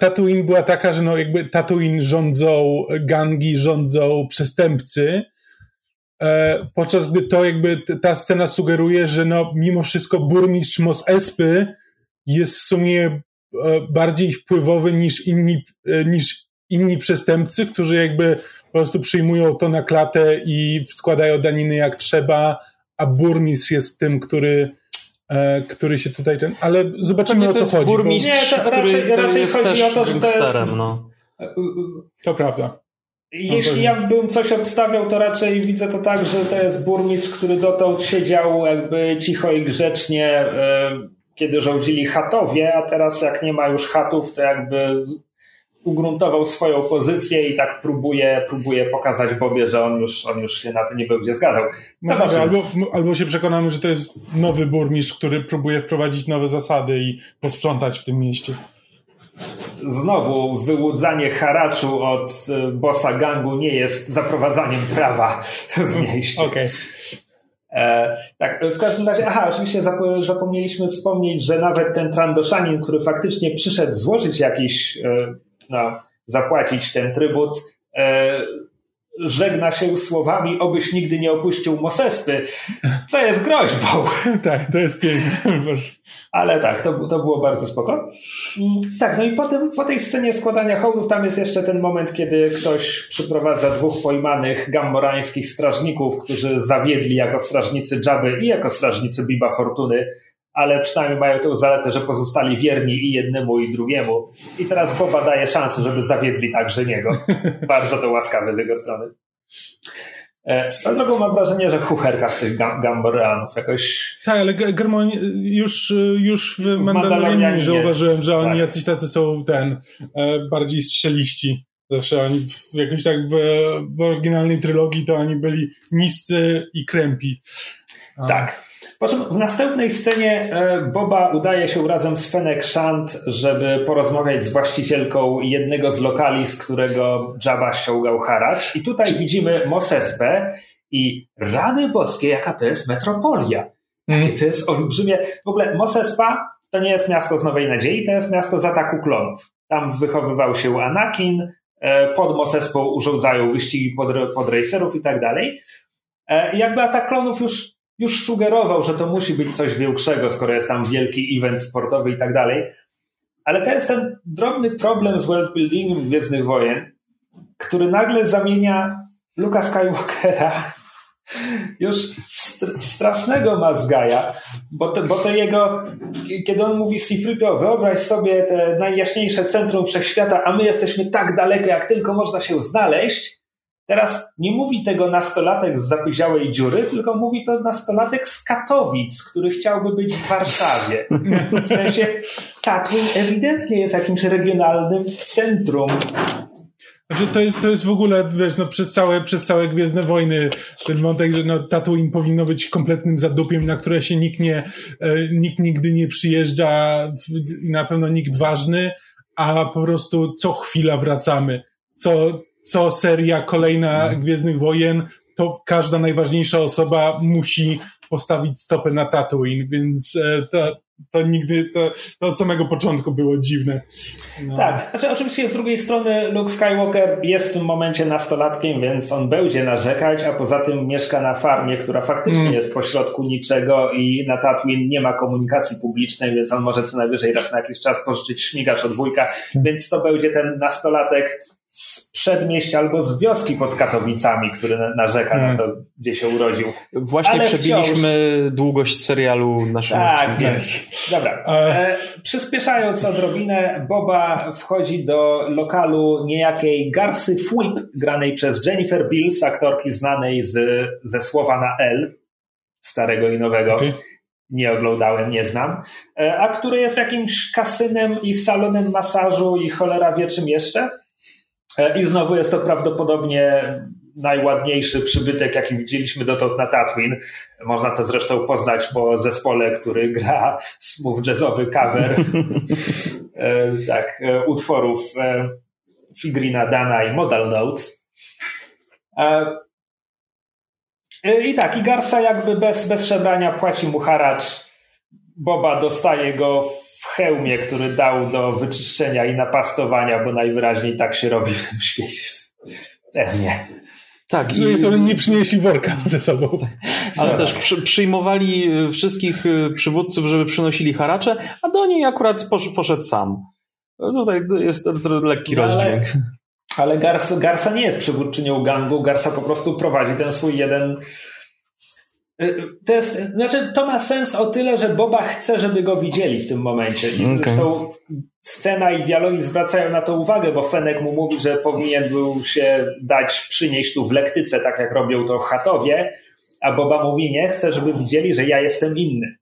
Tatooine była taka, że no jakby Tatooine rządzą gangi, rządzą przestępcy, e, podczas gdy to jakby ta scena sugeruje, że no mimo wszystko burmistrz Mos Espy jest w sumie e, bardziej wpływowy niż inni, e, niż inni przestępcy, którzy jakby po prostu przyjmują to na klatę i składają daniny jak trzeba, a burmistrz jest tym, który który się tutaj ten, ale zobaczymy o co chodzi.
Burmistrz, bo... Nie, to który raczej, raczej chodzi o to, że to jest... No.
To prawda.
Jeśli ja bym coś obstawiał, to raczej widzę to tak, że to jest burmistrz, który dotąd siedział jakby cicho i grzecznie, e, kiedy rządzili chatowie, a teraz jak nie ma już chatów, to jakby ugruntował swoją pozycję i tak próbuje, próbuje pokazać Bobie, że on już, on już się na to nie będzie zgadzał.
Zobaczymy. Albo, albo się przekonamy, że to jest nowy burmistrz, który próbuje wprowadzić nowe zasady i posprzątać w tym mieście
znowu wyłudzanie haraczu od y, bossa gangu nie jest zaprowadzaniem prawa w mieście.
Okej. Okay.
E, tak, w każdym razie, aha, oczywiście zapomnieliśmy wspomnieć, że nawet ten Trandoszanin, który faktycznie przyszedł złożyć jakiś, e, no, zapłacić ten trybut, e, żegna się słowami, obyś nigdy nie opuścił Mosespy, co jest groźbą.
tak, to jest piękne.
Ale tak, to, to było bardzo spoko. Mm, tak, no i potem po tej scenie składania hołdów tam jest jeszcze ten moment, kiedy ktoś przyprowadza dwóch pojmanych gammorańskich strażników, którzy zawiedli jako strażnicy Jabby i jako strażnicy Biba Fortuny ale przynajmniej mają tę zaletę, że pozostali wierni i jednemu, i drugiemu. I teraz Boba daje szansę, żeby zawiedli także niego. Bardzo to łaskawe z jego strony. E, swoją drogą mam wrażenie, że chucherka z tych Gamboreanów jakoś...
Tak, ale Germon już, już w Mandalorianie zauważyłem, że oni tak. jacyś tacy są ten, e, bardziej strzeliści. Zawsze oni jakoś tak w, w oryginalnej trylogii to oni byli niscy i krępi.
Tak. Po czym w następnej scenie e, Boba udaje się razem z Fennec Shand, żeby porozmawiać z właścicielką jednego z lokali, z którego Jabba ściągał haracz. I tutaj widzimy Mosesbę i rany boskie, jaka to jest metropolia. Jakie to jest olbrzymie. W ogóle Mosespa to nie jest miasto z Nowej Nadziei, to jest miasto z ataku klonów. Tam wychowywał się Anakin, e, pod Mosespą urządzają wyścigi pod, pod racerów i tak dalej. E, jakby atak klonów już już sugerował, że to musi być coś większego, skoro jest tam wielki event sportowy i tak dalej. Ale to jest ten drobny problem z worldbuildingiem Gwiezdnych Wojen, który nagle zamienia Luka Skywalkera już w strasznego mazgaja, bo to, bo to jego, kiedy on mówi Sifripio, wyobraź sobie te najjaśniejsze centrum wszechświata, a my jesteśmy tak daleko, jak tylko można się znaleźć, Teraz nie mówi tego nastolatek z zapyziałej dziury, tylko mówi to nastolatek z Katowic, który chciałby być w Warszawie. W sensie Tatooine ewidentnie jest jakimś regionalnym centrum
znaczy, to jest, to jest w ogóle, wiesz, no, przez całe, przez całe Gwiezdne Wojny ten wątek, że no, Tatooine powinno być kompletnym zadupiem, na które się nikt nie, e, nikt nigdy nie przyjeżdża i na pewno nikt ważny, a po prostu co chwila wracamy. Co, co seria kolejna mhm. Gwiezdnych Wojen, to każda najważniejsza osoba musi postawić stopę na Tatooine, więc e, to, to nigdy, to, to od samego początku było dziwne.
No. Tak, znaczy oczywiście z drugiej strony Luke Skywalker jest w tym momencie nastolatkiem, więc on będzie narzekać, a poza tym mieszka na farmie, która faktycznie mm. jest pośrodku niczego i na Tatooine nie ma komunikacji publicznej, więc on może co najwyżej raz na jakiś czas pożyczyć śmigacz od wujka, mm. więc to będzie ten nastolatek z przedmieścia albo z wioski pod Katowicami, który narzeka hmm. na to, gdzie się urodził.
Właśnie Ale przebiliśmy wciąż... długość serialu naszego
Tak, więc. Dobra. E, przyspieszając odrobinę, Boba wchodzi do lokalu niejakiej Garsy Flip, granej przez Jennifer Bills, aktorki znanej z, ze słowa na L, starego i nowego. Okay. Nie oglądałem, nie znam. E, a który jest jakimś kasynem i salonem masażu i cholera wie czym jeszcze. E, I znowu jest to prawdopodobnie najładniejszy przybytek, jaki widzieliśmy dotąd na Tatooine. Można to zresztą poznać po zespole, który gra smooth jazzowy cover e, tak, e, utworów Figrina Dana i Modal Notes. I tak, i Garsa jakby bez, bez płaci mu haracz. Boba dostaje go hełmie, który dał do wyczyszczenia i napastowania, bo najwyraźniej tak się robi w tym świecie. Pewnie.
Tak. Z drugiej strony nie przynieśli worka ze sobą.
Ale no też tak. przy, przyjmowali y, wszystkich y, przywódców, żeby przynosili haracze, a do niej akurat posz, poszedł sam. No tutaj jest lekki no rozdźwięk.
Ale, ale Garsa, Garsa nie jest przywódczynią gangu, Garsa po prostu prowadzi ten swój jeden to jest, znaczy to ma sens o tyle, że Boba chce, żeby go widzieli w tym momencie. I okay. zresztą scena i dialogi zwracają na to uwagę, bo Fenek mu mówi, że powinien był się dać przynieść tu w lektyce, tak jak robią to chatowie, a Boba mówi nie, chcę, żeby widzieli, że ja jestem inny.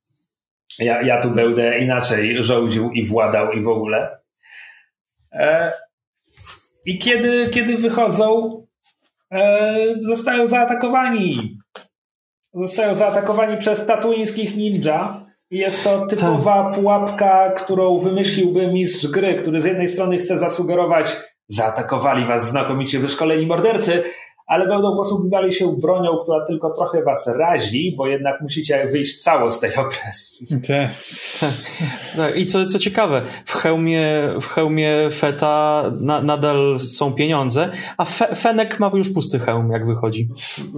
Ja, ja tu będę inaczej rządził i władał i w ogóle. E, I kiedy, kiedy wychodzą, e, zostają zaatakowani. Zostają zaatakowani przez tatuińskich ninja. Jest to typowa tak. pułapka, którą wymyśliłby mistrz gry, który z jednej strony chce zasugerować, zaatakowali was znakomicie wyszkoleni mordercy, ale będą posługiwali się bronią, która tylko trochę was razi, bo jednak musicie wyjść cało z tej opresji.
Tak. No I co, co ciekawe, w hełmie, w hełmie Feta na, nadal są pieniądze, a Fe, Fenek ma już pusty hełm, jak wychodzi.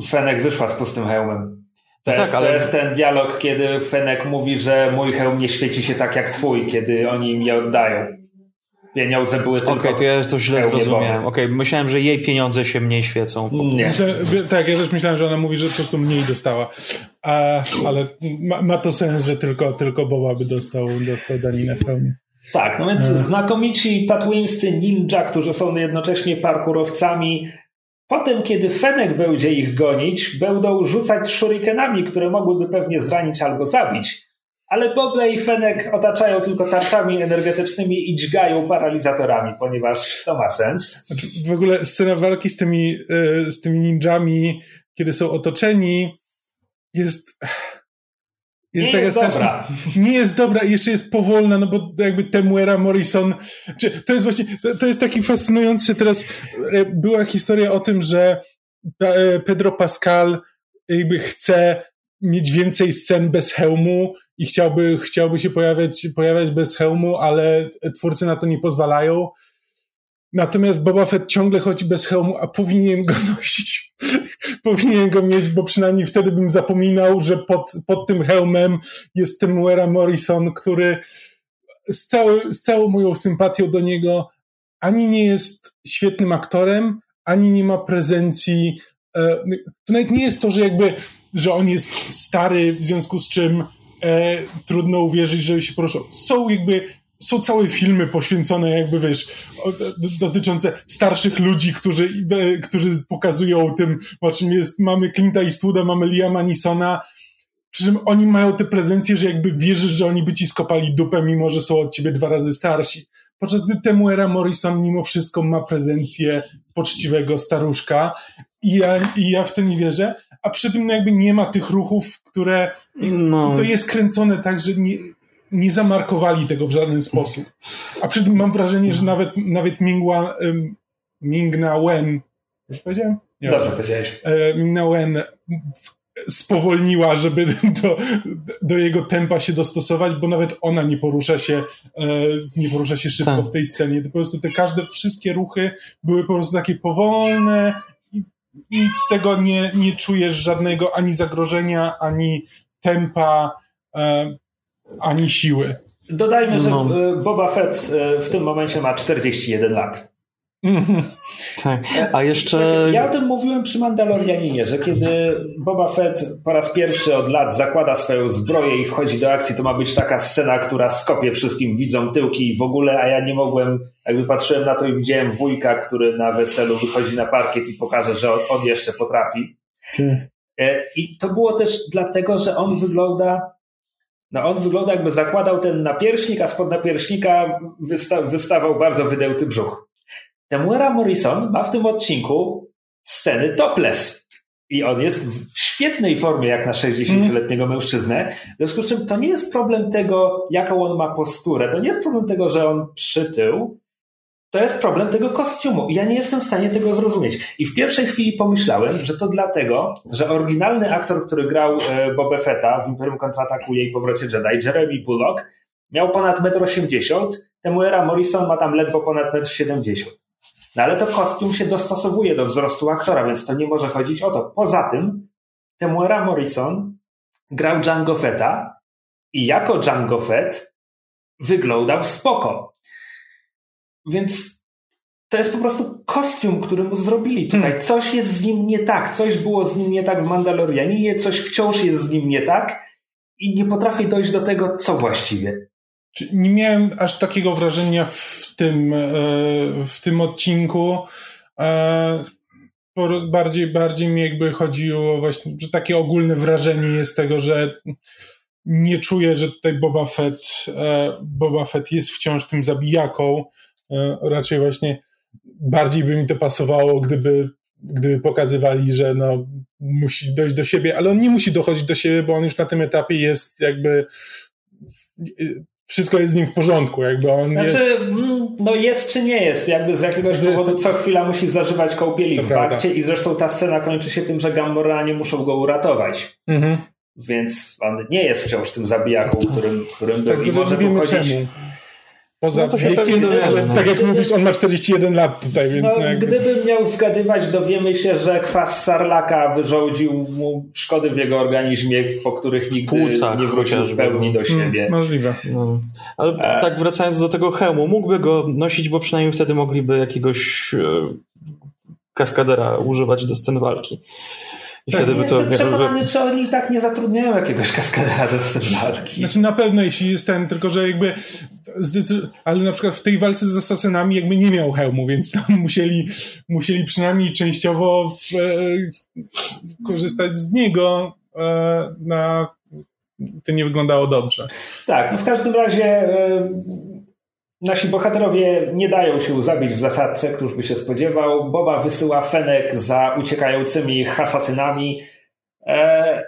Fenek wyszła z pustym hełmem. To, no jest, tak, ale... to jest ten dialog, kiedy Fenek mówi, że mój hełm nie świeci się tak jak twój, kiedy oni im je oddają pieniądze były tylko.
Okej, okay, to ja to źle zrozumiałem. Okej, okay, myślałem, że jej pieniądze się mniej świecą.
Nie. Myślę, tak, ja też myślałem, że ona mówi, że po prostu mniej dostała. A, ale ma, ma, to sens, że tylko, tylko Boba by dostał, dostał daninę w pełni.
Tak, no więc e. znakomici tatuińscy ninja, którzy są jednocześnie parkurowcami, Potem, kiedy Fenek będzie ich gonić, będą rzucać shurikenami, które mogłyby pewnie zranić albo zabić ale Boble i Fenek otaczają tylko tarczami energetycznymi i dźgają paralizatorami, ponieważ to ma sens.
Znaczy, w ogóle scena walki z tymi, e, z tymi ninjami, kiedy są otoczeni, jest.
Jest nie jest dobra.
Nie jest dobra i jeszcze jest powolna, no bo jakby Temuera Morrison. To jest właśnie, to, to jest taki fascynujący teraz. E, była historia o tym, że e, Pedro Pascal jakby chce mieć więcej scen bez hełmu i chciałby, chciałby się pojawiać, pojawiać bez hełmu, ale twórcy na to nie pozwalają. Natomiast Boba Fett ciągle chodzi bez hełmu, a powinien go nosić. powinien go mieć, bo przynajmniej wtedy bym zapominał, że pod, pod tym hełmem jest Temuera Morrison, który z, cały, z całą moją sympatią do niego ani nie jest świetnym aktorem, ani nie ma prezencji. E, to nawet nie jest to, że jakby że on jest stary, w związku z czym e, trudno uwierzyć, że się poruszał. Są jakby są całe filmy poświęcone, jakby wiesz, dotyczące starszych ludzi, którzy, którzy pokazują tym, o czym jest, mamy Clint'a Eastwooda, mamy Liama Nisona, przy czym oni mają te prezencje, że jakby wierzysz, że oni by ci skopali dupę, mimo że są od ciebie dwa razy starsi. Podczas gdy Temuera Morrison mimo wszystko ma prezencję poczciwego staruszka i ja, i ja w to nie wierzę, a przy tym no jakby nie ma tych ruchów, które no. to jest kręcone tak, że nie, nie zamarkowali tego w żaden sposób. A przy tym mam wrażenie, że nawet, nawet Mingwa, um, Mingna Wen, już powiedziałem?
Nie Dobrze powiedziałeś.
E, Mingna Wen spowolniła, żeby do, do jego tempa się dostosować, bo nawet ona nie porusza się, e, nie porusza się szybko tak. w tej scenie. To po prostu te każde, wszystkie ruchy były po prostu takie powolne i nic z tego nie, nie czujesz żadnego ani zagrożenia, ani tempa, e, ani siły.
Dodajmy, że no. E, Boba Fett w tym momencie ma 41 lat.
Tak, a jeszcze...
Ja o tym mówiłem przy Mandalorianinie, że kiedy Boba Fett po raz pierwszy od lat zakłada swoją zbroję i wchodzi do akcji, to ma być taka scena, która skopie wszystkim widzą tyłki i w ogóle, a ja nie mogłem, jakby patrzyłem na to i widziałem wujka, który na weselu wychodzi na parkiet i pokaże, że on jeszcze potrafi. E, I to było też dlatego, że on wygląda no on wygląda jakby zakładał ten napierśnik, a spod napierśnika wysta wystawał bardzo wydełty brzuch. Temuera Morrison ma w tym odcinku sceny topless. I on jest w świetnej formie, jak na 60-letniego mm. mężczyznę. W związku z czym to nie jest problem tego, jaką on ma posturę. To nie jest problem tego, że on przytył. To jest problem tego kostiumu. Ja nie jestem w stanie tego zrozumieć. I w pierwszej chwili pomyślałem, że to dlatego, że oryginalny aktor, który grał e, Boba Fetta w Imperium Kontratakuje i Powrocie Jedi, Jeremy Bullock, miał ponad 1,80 m. Temuera Morrison ma tam ledwo ponad 1,70 m. No ale to kostium się dostosowuje do wzrostu aktora, więc to nie może chodzić o to. Poza tym Temuera Morrison grał Django Fetta i jako Django Fett wyglądał spoko. Więc to jest po prostu kostium, który mu zrobili tutaj. Hmm. Coś jest z nim nie tak, coś było z nim nie tak w Mandalorianinie, coś wciąż jest z nim nie tak i nie potrafię dojść do tego, co właściwie.
Nie miałem aż takiego wrażenia w tym, e, w tym odcinku. E, bardziej, bardziej mi jakby chodziło właśnie, że takie ogólne wrażenie jest tego, że nie czuję, że tutaj Boba Fett, e, Boba Fett jest wciąż tym zabijaką. Raczej właśnie bardziej by mi to pasowało, gdyby, gdyby pokazywali, że no, musi dojść do siebie, ale on nie musi dochodzić do siebie, bo on już na tym etapie jest jakby wszystko jest z nim w porządku, jakby on
znaczy,
jest...
Mm, no jest czy nie jest, jakby z jakiegoś powodu co chwila musi zażywać kąpieli w bakcie i zresztą ta scena kończy się tym, że Gamoranie muszą go uratować. Mhm. Więc on nie jest wciąż tym zabijaką, którym, którym był tak, i może tu chodzić...
Poza no to się wiekiem, ale no. tak jak mówisz, on ma 41 lat tutaj, więc...
No, no jakby... Gdybym miał zgadywać, dowiemy się, że kwas sarlaka wyrządził mu szkody w jego organizmie, po których nigdy Płucach, nie wrócił w pełni do hmm, siebie.
Hmm, możliwe. No.
Ale e... tak wracając do tego hełmu, mógłby go nosić, bo przynajmniej wtedy mogliby jakiegoś e, kaskadera używać do scen walki.
I tak, wtedy by to, jestem przekonany, czy oni i tak nie zatrudniają jakiegoś kaskadera do scenarki.
Znaczy na pewno, jeśli jest ten, tylko że jakby ale na przykład w tej walce z asasynami jakby nie miał hełmu, więc tam musieli, musieli przynajmniej częściowo w, e, korzystać z niego e, na to nie wyglądało dobrze.
Tak, no w każdym razie e, Nasi bohaterowie nie dają się zabić w zasadce, któż by się spodziewał. Boba wysyła Fenek za uciekającymi asasynami e,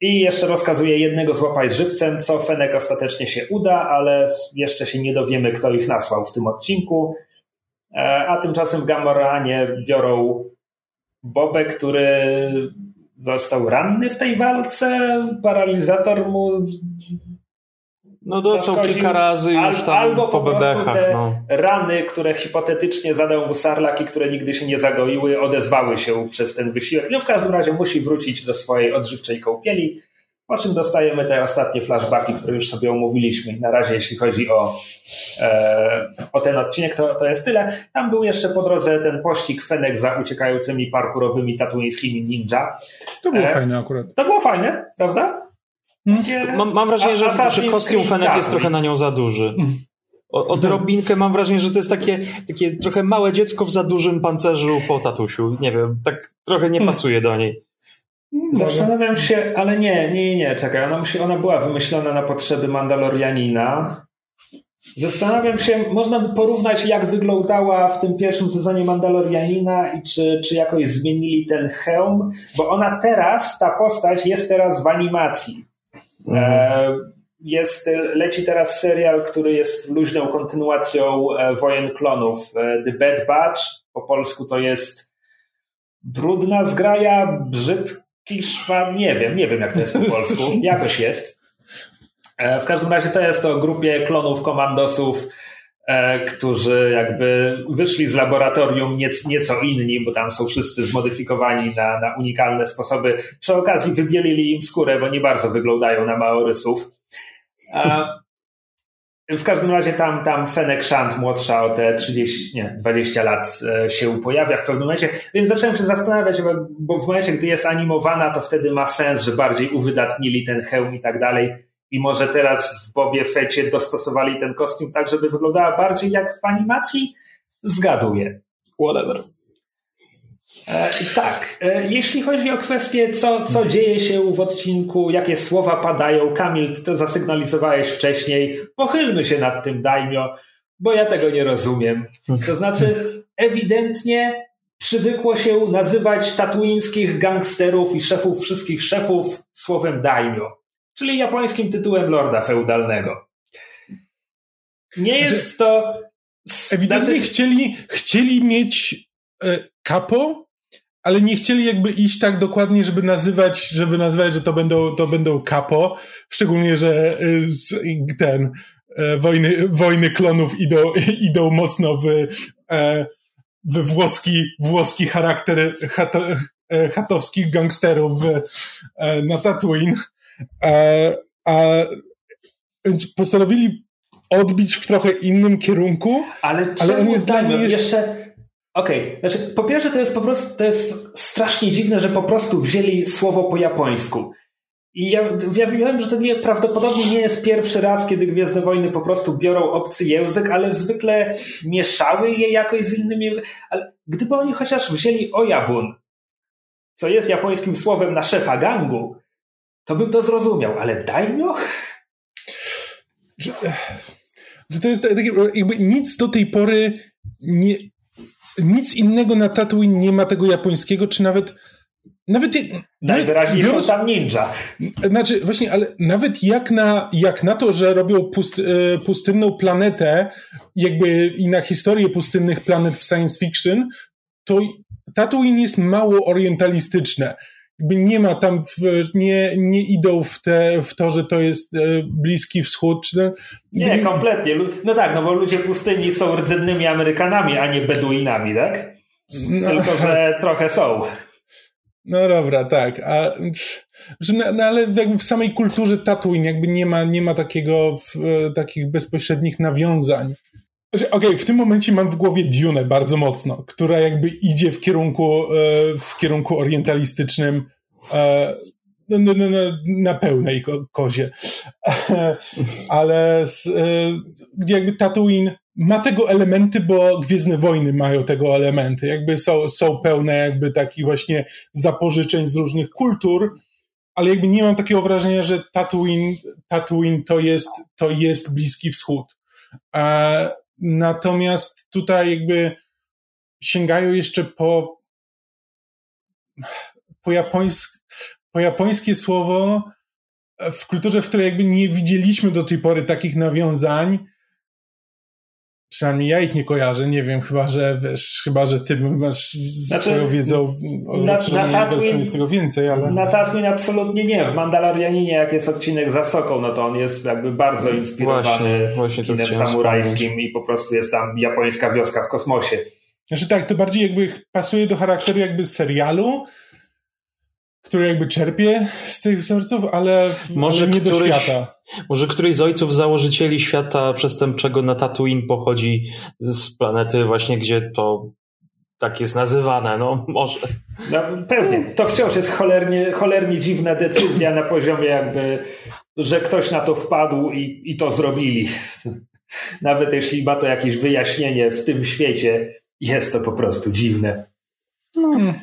i jeszcze rozkazuje jednego złapać żywcem, co Fenek ostatecznie się uda, ale jeszcze się nie dowiemy, kto ich nasłał w tym odcinku. E, a tymczasem Gamoranie biorą Bobę, który został ranny w tej walce. Paralizator mu
no dostał kilka razy już tam
albo
po,
po bebechach. Te no. rany, które hipotetycznie zadał mu Sarlak i które nigdy się nie zagoiły, odezwały się przez ten wysiłek. No w każdym razie musi wrócić do swojej odżywczej kąpieli, po czym dostajemy te ostatnie flashbacki, które już sobie omówiliśmy. Na razie jeśli chodzi o, e, o ten odcinek, to, to jest tyle. Tam był jeszcze po drodze ten pościg Fenek za uciekającymi parkurowymi tatuińskimi ninja.
To było e, fajne akurat.
To było fajne, prawda?
Mam, mam, wrażenie, że, że kostium Fenek jest trochę na nią za duży. O, odrobinkę mam wrażenie, że to jest takie, takie trochę małe dziecko w za dużym pancerzu po tatusiu. Nie wiem, tak trochę nie pasuje do niej.
Zastanawiam się, ale nie, nie, nie, czekaj. Ona, musi, ona była wymyślona na potrzeby Mandalorianina. Zastanawiam się, można by porównać, jak wyglądała w tym pierwszym sezonie Mandalorianina i czy, czy jakoś zmienili ten hełm, bo ona teraz, ta postać jest teraz w animacji. Mhm. Jest, leci teraz serial, który jest luźną kontynuacją e, Wojen Klonów. E, The Bad Batch, po polsku to jest brudna zgraja, brzydki szwab, nie wiem, nie wiem jak to jest po polsku, jakoś jest. E, w każdym razie to jest o grupie klonów komandosów, którzy jakby wyszli z laboratorium nieco inni, bo tam są wszyscy zmodyfikowani na, na unikalne sposoby. Przy okazji wybielili im skórę, bo nie bardzo wyglądają na maorysów. W każdym razie tam, tam Fenek młodsza o te 30, nie, 20 lat e, się pojawia w pewnym momencie, więc zacząłem się zastanawiać, bo w momencie, gdy jest animowana, to wtedy ma sens, że bardziej uwydatnili ten hełm i tak dalej. I może teraz w Bobie Fecie dostosowali ten kostium tak, żeby wyglądała bardziej jak w animacji? Zgaduję.
Whatever.
E, tak, e, jeśli chodzi o kwestię, co, co dzieje się w odcinku, jakie słowa padają, Kamil, ty to zasygnalizowałeś wcześniej, pochylmy się nad tym, Dajmio, bo ja tego nie rozumiem. To znaczy, ewidentnie przywykło się nazywać tatuińskich gangsterów i szefów wszystkich szefów słowem Daimyo, czyli japońskim tytułem lorda feudalnego. Nie znaczy, jest to...
Ewidentnie znaczy... chcieli, chcieli mieć e, kapo ale nie chcieli jakby iść tak dokładnie, żeby nazywać, żeby nazywać, że to będą, to będą kapo, szczególnie, że y, ten e, wojny, wojny klonów idą, idą mocno w, w włoski, włoski charakter hatowskich gangsterów na Tatooine. A, a, więc postanowili odbić w trochę innym kierunku.
Ale, ale jest dla mnie jeszcze... Okej, okay. znaczy po pierwsze to jest po prostu, to jest strasznie dziwne, że po prostu wzięli słowo po japońsku. I ja, ja wiem, że to nie, prawdopodobnie nie jest pierwszy raz, kiedy Gwiezdne Wojny po prostu biorą obcy język, ale zwykle mieszały je jakoś z innymi językami. Ale gdyby oni chociaż wzięli Oyabun, co jest japońskim słowem na szefa gangu, to bym to zrozumiał, ale daimyo?
Że, że to jest takie, jakby nic do tej pory nie, nic innego na Tatooine nie ma tego japońskiego, czy nawet nawet,
Najwyraźniej biorąc, są tam ninja.
Znaczy, właśnie, ale nawet jak na, jak na to, że robią pust, e, pustynną planetę, jakby i na historię pustynnych planet w science fiction, to Tatooine jest mało orientalistyczne. Nie ma tam, w, nie, nie idą w, te, w to, że to jest e, Bliski Wschód. Czy,
nie, kompletnie. No tak, no bo ludzie pustyni są rdzennymi Amerykanami, a nie Beduinami, tak? No. Tylko, że trochę są.
No dobra, tak. A, no, ale jakby w samej kulturze Tatooine jakby nie ma, nie ma takiego, w, takich bezpośrednich nawiązań. Znaczy, okej, okay, w tym momencie mam w głowie Dune bardzo mocno, która jakby idzie w kierunku, e, w kierunku orientalistycznym e, no, no, no, no, na pełnej kozie. Ale e, gdzie jakby Tatooine ma tego elementy, bo Gwiezdne Wojny mają tego elementy. Jakby są, są pełne jakby takich właśnie zapożyczeń z różnych kultur, ale jakby nie mam takiego wrażenia, że Tatooine, Tatooine to, jest, to jest Bliski Wschód. Natomiast tutaj jakby sięgają jeszcze po po, japońsk, po japońskie słowo w kulturze, w której jakby nie widzieliśmy do tej pory takich nawiązań, Przynajmniej ja ich nie kojarzę, nie wiem, chyba że wiesz, chyba, że ty masz znaczy, swoją wiedzą o na, na Tatooine, jest tego więcej, ale...
Na Tatooine absolutnie nie. W Mandalorianinie, jak jest odcinek za Soką, no to on jest jakby bardzo inspirowany właśnie, właśnie samurajskim i po prostu jest tam japońska wioska w kosmosie.
Znaczy tak, to bardziej jakby pasuje do charakteru jakby serialu, który jakby czerpie z tych wzorców, ale może nie któryś, do świata.
Może któryś z ojców założycieli świata przestępczego na Tatooine pochodzi z planety właśnie, gdzie to tak jest nazywane, no może.
No, pewnie. To wciąż jest cholernie, cholernie dziwna decyzja na poziomie jakby, że ktoś na to wpadł i, i to zrobili. Nawet jeśli ma to jakieś wyjaśnienie w tym świecie, jest to po prostu dziwne.
No.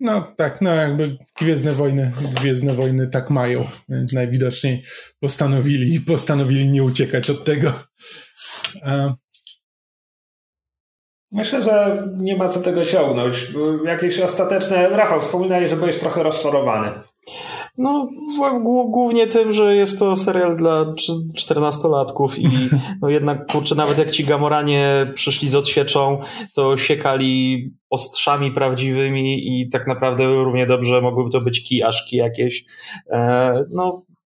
No tak, no jakby Gwiezdne Wojny, Gwiezdne Wojny tak mają. Więc najwidoczniej postanowili, postanowili nie uciekać od tego.
Myślę, że nie ma co tego ciągnąć. Jakieś ostateczne... Rafał, wspominaj, że byłeś trochę rozczarowany.
No, głównie tym, że jest to serial dla czternastolatków i no jednak, kurczę, nawet jak ci Gamoranie przyszli z odsieczą, to siekali ostrzami prawdziwymi i tak naprawdę równie dobrze mogłyby to być kijaszki jakieś. E,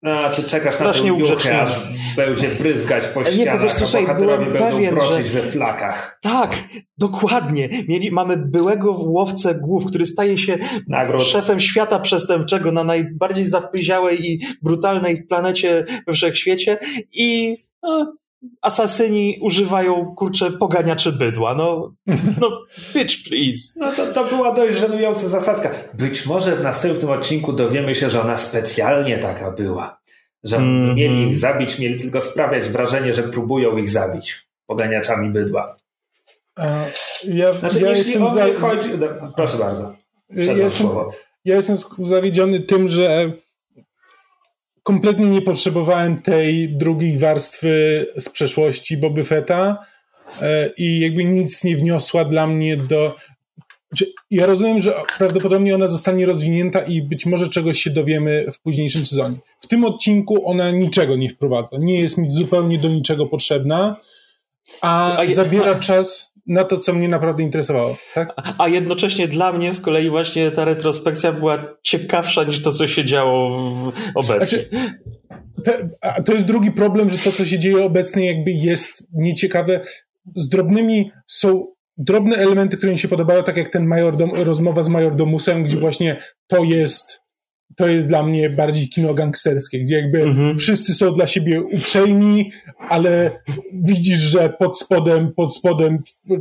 no,
a, ty czekasz Strasznie na tę aż będzie bryzgać po ścianach, nie, po prostu, a słuchaj, będą pewien, że... we flakach.
Tak, dokładnie. Mieli, mamy byłego łowcę głów, który staje się Nagród. szefem świata przestępczego na najbardziej zapyziałej i brutalnej planecie we wszechświecie i no, asasyni używają, kurczę, poganiaczy bydła. No, no bitch please.
No to, to była dość żenująca zasadzka. Być może w następnym odcinku dowiemy się, że ona specjalnie taka była. Że mm -hmm. mieli ich zabić, mieli tylko sprawiać wrażenie, że próbują ich zabić poganiaczami bydła.
ja, znaczy, ja jeśli o
za... chodzi... Proszę bardzo. Ja
jestem, ja jestem zawiedziony tym, że kompletnie nie potrzebowałem tej drugiej warstwy z przeszłości Boby Fetta e, i jakby nic nie wniosła dla mnie do. Ja rozumiem, że prawdopodobnie ona zostanie rozwinięta i być może czegoś się dowiemy w późniejszym sezonie. W tym odcinku ona niczego nie wprowadza. Nie jest mi zupełnie do niczego potrzebna, a zabiera czas na to, co mnie naprawdę interesowało. Tak?
A, jednocześnie dla mnie z kolei właśnie ta retrospekcja była ciekawsza niż to, co się działo obecnie. Znaczy,
to, to jest drugi problem, że to, co się dzieje obecnie, jakby jest nieciekawe. Z drobnymi są drobne elementy, które mi się podobają, tak jak ten majordom, rozmowa z majordomusem, gdzie właśnie to jest to jest dla mnie bardziej kino gangsterskie, gdzie jakby mhm. wszyscy są dla siebie uprzejmi, ale widzisz, że pod spodem, pod spodem w,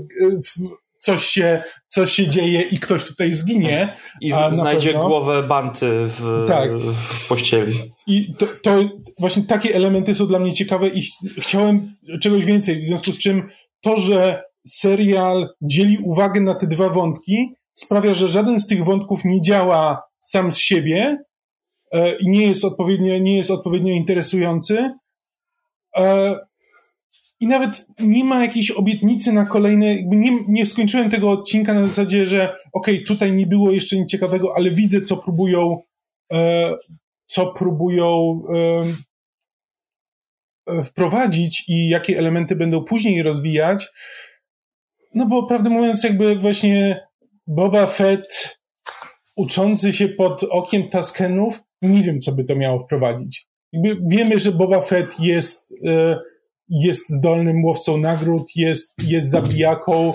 w, coś się, coś się dzieje i ktoś tutaj zginie.
I znajdzie pewno... głowę banty w, tak. w pościeli.
I to, to, właśnie takie elementy są dla mnie ciekawe i ch chciałem czegoś więcej, w związku z czym to, że serial dzieli uwagę na te dwa wątki, sprawia, że żaden z tych wątków nie działa sam z siebie e, i nie jest odpowiednio, nie jest odpowiednio interesujący. E, I nawet nie ma jakiejś obietnicy na kolejne, nie, nie skończyłem tego odcinka na zasadzie, że okej, okay, tutaj nie było jeszcze nic ciekawego, ale widzę, co próbują, e, co próbują wprowadzić i jakie elementy będą później rozwijać. No bo prawdę mówiąc, jakby właśnie Boba Fett uczący się pod okiem Taskenów, nie wiem, co by to miało wprowadzić. Jakby wiemy, że Boba Fett jest, e, jest zdolnym łowcą nagród, jest, jest zabijaką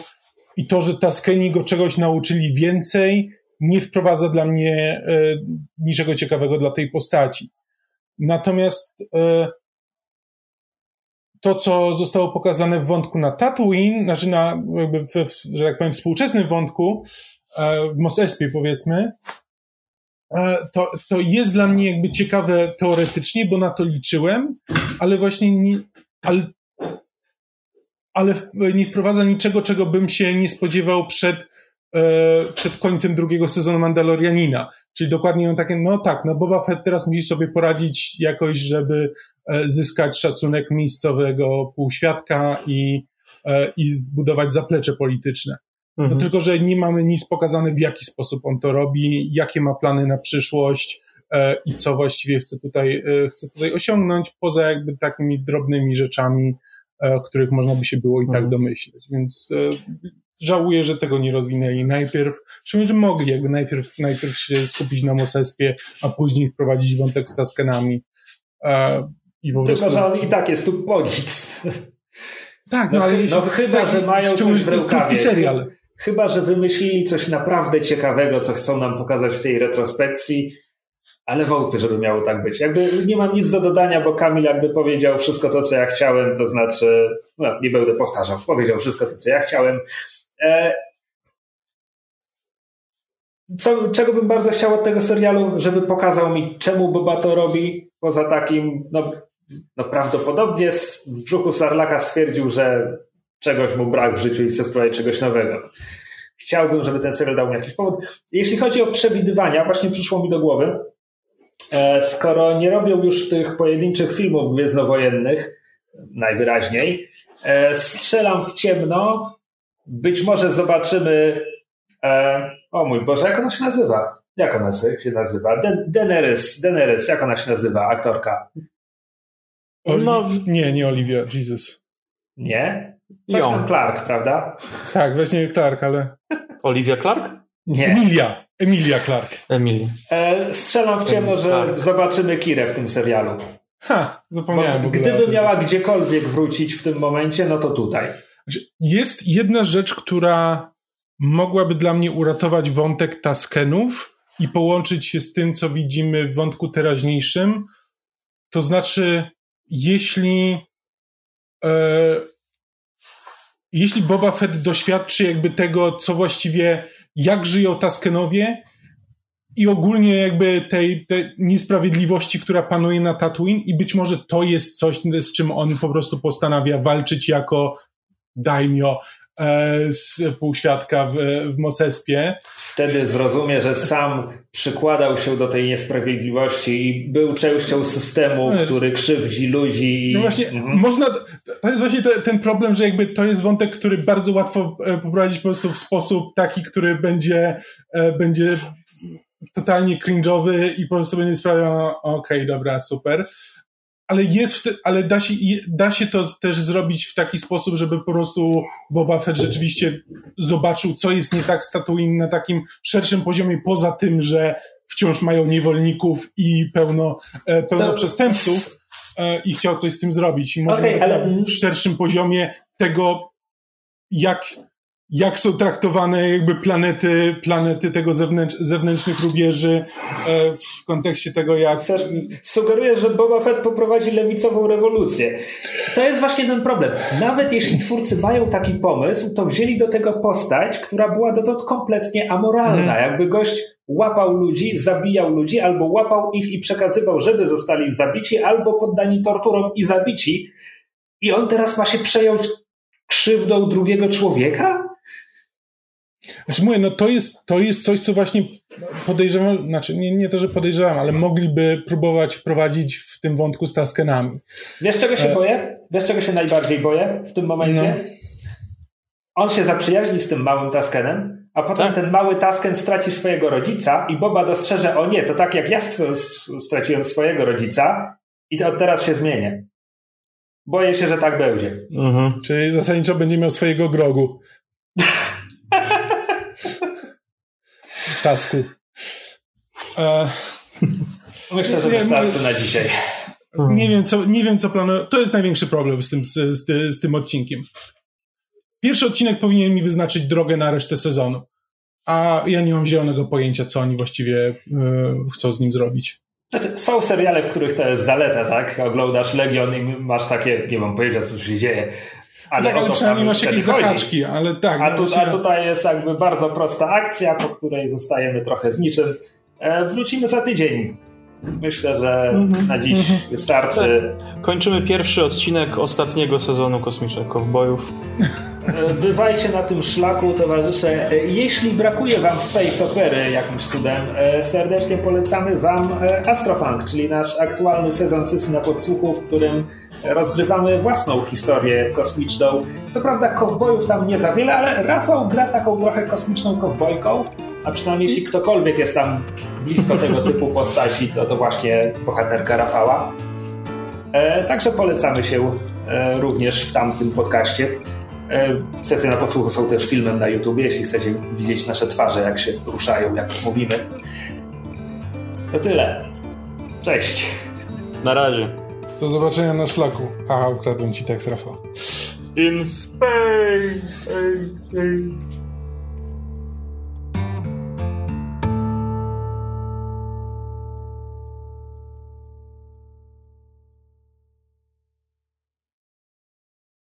i to, że Taskeni go czegoś nauczyli więcej, nie wprowadza dla mnie e, niczego ciekawego dla tej postaci. Natomiast e, to, co zostało pokazane w wątku na Tatooine, znaczy na, jakby w, że tak powiem, współczesnym wątku, w Mos Espie powiedzmy, e, to, to jest dla mnie jakby ciekawe teoretycznie, bo na to liczyłem, ale właśnie nie, ale, ale nie wprowadza niczego, czego bym się nie spodziewał przed, e, przed końcem drugiego sezonu Mandalorianina. Czyli dokładnie takie, no tak, no Boba Fett teraz musi sobie poradzić jakoś, żeby E, zyskać szacunek miejscowego półświadka i, e, i zbudować zaplecze polityczne. No mhm. No tylko, że nie mamy nic pokazane, w jaki sposób on to robi, jakie ma plany na przyszłość e, i co właściwie chce tutaj, chce tutaj osiągnąć, poza jakby takimi drobnymi rzeczami, o których można by się było i tak mhm. tak domyśleć. Więc żałuję, że tego nie rozwinęli najpierw, szczególnie, że mogli jakby najpierw, najpierw się skupić na Mosespie, a później wprowadzić wątek z Taskenami.
I po Tylko, prostu... że on i tak jest tu po nic.
Tak, no, no ale
no, chyba, że mają coś w rękawie. serial. Chyba, że wymyślili coś naprawdę ciekawego, co chcą nam pokazać w tej retrospekcji, ale wątpię, żeby miało tak być. Jakby nie mam nic do dodania, bo Kamil jakby powiedział wszystko to, co ja chciałem, to znaczy, no, nie będę powtarzał, powiedział wszystko to, co ja chciałem. E... Co, czego bym bardzo chciał od tego serialu, żeby pokazał mi, czemu Boba to robi, poza takim, no, no prawdopodobnie w brzuchu Sarlaka stwierdził, że czegoś mu brak w życiu i chce spróbować czegoś nowego. Chciałbym, żeby ten serial dał mi jakiś powód. Jeśli chodzi o przewidywania, właśnie przyszło mi do głowy, e, skoro nie robią już tych pojedynczych filmów gwiezdnowojennych, najwyraźniej, e, strzelam w ciemno, być może zobaczymy e, o mój Boże, jak ona się nazywa? Jak ona się nazywa? Daenerys, Daenerys, jak ona się nazywa, aktorka?
Oli no, nie, nie Olivia, Jesus.
Nie? Coś tam Clark, prawda?
Tak, właśnie Clark, ale...
Olivia Clark?
Nie. Emilia. Emilia Clark.
Emilia.
E, strzelam w ciemno, że Clark. zobaczymy Kirę w tym serialu.
Ha, zapomniałem. Bo,
gdyby miała gdziekolwiek wrócić w tym momencie, no to tutaj.
Jest jedna rzecz, która mogłaby dla mnie uratować wątek Taskenów i połączyć się z tym, co widzimy w wątku teraźniejszym. To znaczy, jeśli e, jeśli Boba Fett doświadczy jakby tego, co właściwie, jak żyją Taskenowie i ogólnie jakby tej, tej niesprawiedliwości, która panuje na Tatooine i być może to jest coś, z czym on po prostu postanawia walczyć jako daimyo, E, z półświadka w, w Mosespie.
Wtedy zrozumie, że sam przykładał się do tej niesprawiedliwości i był częścią systemu, no, który krzywdzi ludzi.
No właśnie, mhm. można, to jest właśnie ten problem, że jakby to jest wątek, który bardzo łatwo e, poprowadzić po prostu w sposób taki, który będzie, e, będzie totalnie cringe'owy i po prostu będzie sprawiał, okej, okay, dobra, super. Ale jest, ale da się, da się to też zrobić w taki sposób, żeby po prostu Boba Fett rzeczywiście zobaczył, co jest nie tak z Tatooine na takim szerszym poziomie, poza tym, że wciąż mają niewolników i pełno, e, pełno to... przestępców i chciał coś z tym zrobić. I może okay, ale... w szerszym poziomie tego, jak, jak są traktowane jakby planety, planety tego zewnętrz, zewnętrznych rubieży e, w kontekście tego, jak...
Sugerujesz, że Boba Fett poprowadzi lewicową rewolucję. To jest właśnie ten problem. Nawet jeśli twórcy mają taki pomysł, to wzięli do tego postać, która była dotąd kompletnie amoralna. Hmm. Jakby gość łapał ludzi, zabijał ludzi, albo łapał ich i przekazywał, żeby zostali zabici, albo poddani torturom i zabici. I on teraz ma się przejąć krzywdą drugiego człowieka?
Znaczy mówię, no to jest, to jest coś, co właśnie podejrzewam, znaczy nie, nie to, że podejrzewam, ale mogliby próbować wprowadzić w tym wątku z Taskenami.
Wiesz czego się e... boję? Wiesz czego się najbardziej boję w tym momencie? No. On się zaprzyjaźni z tym małym Taskenem, a potem tak. ten mały Tasken straci swojego rodzica i Boba dostrzeże, o nie, to tak jak ja straciłem swojego rodzica i to teraz się zmienię. Boję się, że tak będzie.
Mhm. Czyli zasadniczo będzie miał swojego grogu. Tasku.
E... Myślę, że wystarczy na dzisiaj.
Nie wiem, co, nie wiem, co planuję. To jest największy problem z tym, z, z, z tym odcinkiem. Pierwszy odcinek powinien mi wyznaczyć drogę na resztę sezonu. A ja nie mam zielonego pojęcia, co oni właściwie y, chcą z nim zrobić.
Znaczy, są seriale, w których to jest zaleta, tak? Oglądasz Legion i masz takie, nie mam pojęcia, co się dzieje.
Ale, tak, ale przynajmniej masz jakieś zahaczki, ale tak.
A, tu, a tutaj jest jakby bardzo prosta akcja, po której zostajemy trochę z niczym. E, wrócimy za tydzień. Myślę, że mm-hmm, na dziś mm-hmm. wystarczy.
Tak. Kończymy pierwszy odcinek ostatniego sezonu Kosmicznych Kowbojów.
E, bywajcie na tym szlaku, towarzysze. E, jeśli brakuje Wam Space Opery jakimś cudem, e, serdecznie polecamy Wam Astrofunk, czyli nasz aktualny sezon sesji na podsłuchu, w którym rozgrywamy własną historię kosmiczną. Co prawda kowbojów tam nie za wiele, ale Rafał gra taką trochę kosmiczną kowbojką, a przynajmniej jeśli ktokolwiek jest tam blisko tego typu postaci, to to właśnie bohaterka Rafała. Także polecamy się również w tamtym podcaście. E, sesje na podsłuchu są też filmem na YouTube, jeśli chcecie widzieć nasze twarze, jak się ruszają, jak mówimy. To tyle. Cześć.
Na razie.
Do zobaczenia na szlaku. Haha, ukradłem ci tekst, Rafał.
In space.